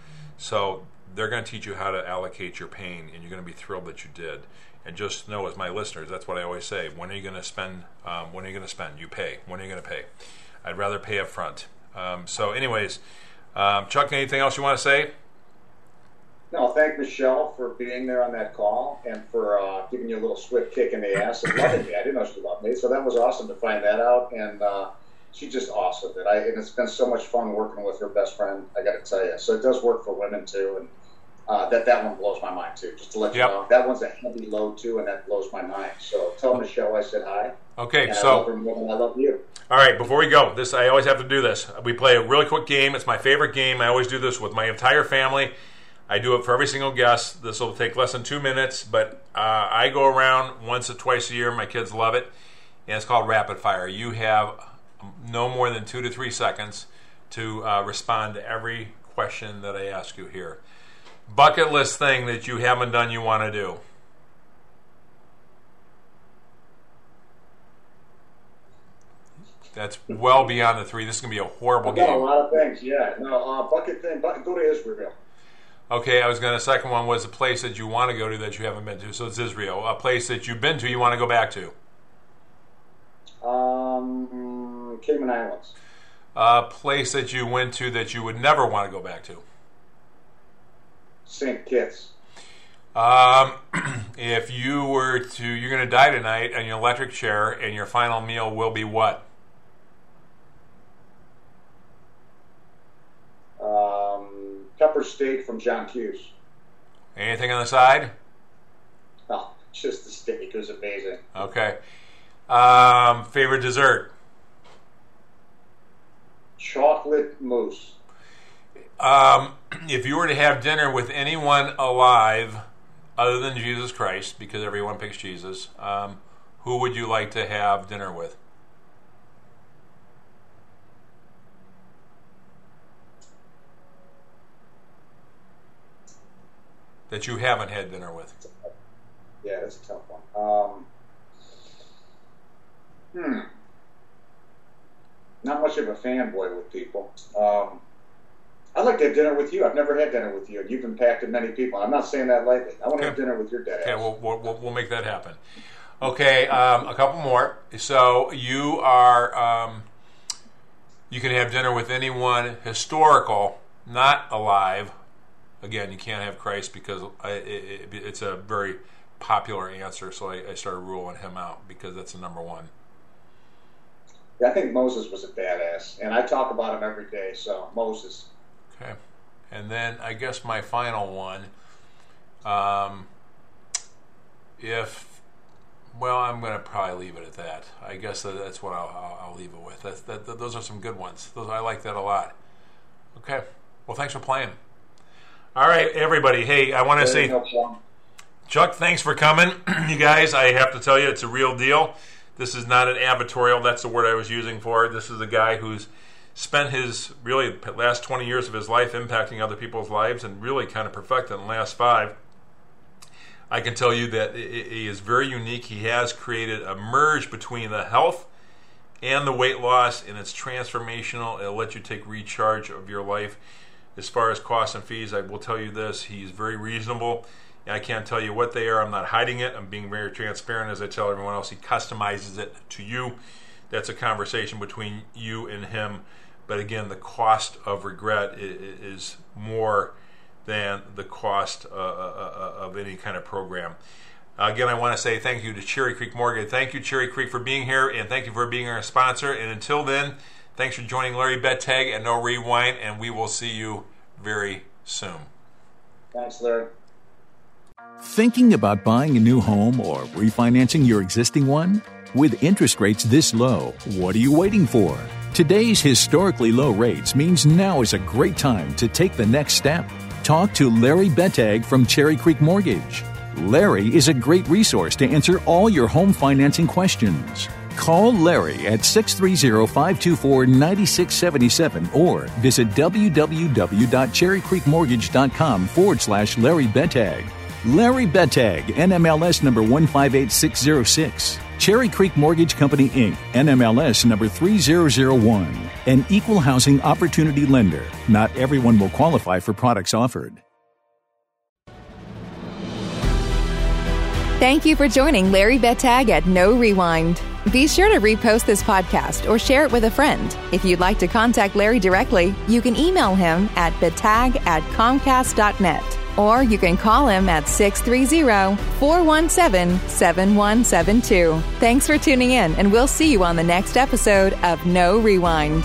[SPEAKER 2] So they're going to teach you how to allocate your pain, and you're going to be thrilled that you did. And just know as my listeners that's what i always say when are you going to spend um, when are you going to spend? You pay. When are you going to pay? I'd rather pay up front um, so anyways um, chuck anything else you want to say?
[SPEAKER 3] No thank michelle for being there on that call and for uh, giving you a little swift kick in the ass. And loving me i didn't know she loved me. So that was awesome to find that out. And uh, she's just awesome and, I, and it's been so much fun working with her best friend i got to tell you so it does work for women too and uh, that that one blows my mind too. Just to let yep. you know, that one's a heavy load too, and that blows my mind. So tell Michelle I said hi.
[SPEAKER 2] Okay, so
[SPEAKER 3] I love her more than I love you.
[SPEAKER 2] All right, before we go, this I always have to do this. We play a really quick game. It's my favorite game. I always do this with my entire family. I do it for every single guest. This will take less than two minutes, but uh, I go around once or twice a year. My kids love it, and it's called Rapid Fire. You have no more than two to three seconds to uh, respond to every question that I ask you here bucket list thing that you haven't done you want to do? That's well beyond the three. This is gonna be a horrible
[SPEAKER 3] I've
[SPEAKER 2] game.
[SPEAKER 3] a lot of things. Yeah. No. Uh, bucket thing. Bucket, go to Israel.
[SPEAKER 2] Okay, I was going to. Second one was a place that you want to go to that you haven't been to. So it's Israel. A place that you've been to, you want to go back to.
[SPEAKER 3] Cayman Islands.
[SPEAKER 2] A place that you went to that you would never want to go back to.
[SPEAKER 3] St. Kitts?
[SPEAKER 2] Um, <clears throat> if you were to, you're going to die tonight in your electric chair, and your final meal will be what?
[SPEAKER 3] Um, pepper steak from John Q's.
[SPEAKER 2] Anything on the side?
[SPEAKER 3] Oh, just the steak. It was amazing.
[SPEAKER 2] Okay. Um, favorite dessert?
[SPEAKER 3] Chocolate mousse.
[SPEAKER 2] Um, if you were to have dinner with anyone alive, other than Jesus Christ, because everyone picks Jesus, um, who would you like to have dinner with? That you haven't had dinner with.
[SPEAKER 3] Yeah, that's a tough one. Um, hmm. Not much of a fanboy with people. Um, I'd like to have dinner with you. I've never had dinner with you, and you've impacted many people. I'm not saying that lightly. I want to have dinner with your dad.
[SPEAKER 2] Okay, we'll, we'll, we'll make that happen. Okay, um, a couple more. So you are, um, you can have dinner with anyone historical, not alive. Again, you can't have Christ because I, it, it, it's a very popular answer, so I, I started ruling him out because that's the number one.
[SPEAKER 3] Yeah, I think Moses was a badass, and I talk about him every day. So Moses.
[SPEAKER 2] Okay. And then I guess my final one. Um, if, well, I'm going to probably leave it at that. I guess that, that's what I'll, I'll, I'll, leave it with. That, that, that, those are some good ones. Those I like that a lot. Okay. Well, thanks for playing. All right, everybody. Hey, I want to say, Chuck, thanks for coming. <clears throat> you guys, I have to tell you, it's a real deal. This is not an advertorial. That's the word I was using for it. This is a guy who's spent his really last 20 years of his life impacting other people's lives and really kind of perfected in the last five. I can tell you that he is very unique. He has created a merge between the health and the weight loss, and it's transformational. It'll let you take recharge of your life. As far as costs and fees, I will tell you this he's very reasonable. I can't tell you what they are. I'm not hiding it. I'm being very transparent as I tell everyone else. He customizes it to you. That's a conversation between you and him. But again, the cost of regret is more than the cost uh, uh, uh, of any kind of program. Again, I want to say thank you to Cherry Creek Mortgage. Thank you, Cherry Creek, for being here, and thank you for being our sponsor. And until then, thanks for joining Larry Bettag and No Rewind, and we will see you very soon.
[SPEAKER 3] Thanks, Larry.
[SPEAKER 4] Thinking about buying a new home or refinancing your existing one? With interest rates this low, what are you waiting for? Today's historically low rates means now is a great time to take the next step. Talk to Larry Bettag from Cherry Creek Mortgage. Larry is a great resource to answer all your home financing questions. Call Larry at 630 524 9677 or visit www.cherrycreekmortgage.com forward slash Larry Bettag. Larry Bettag, NMLS number 158606. Cherry Creek Mortgage Company, Inc., NMLS number 3001. An equal housing opportunity lender. Not everyone will qualify for products offered.
[SPEAKER 1] Thank you for joining Larry Bettag at No Rewind. Be sure to repost this podcast or share it with a friend. If you'd like to contact Larry directly, you can email him at betag at comcast.net or you can call him at 630 417 7172. Thanks for tuning in, and we'll see you on the next episode of No Rewind.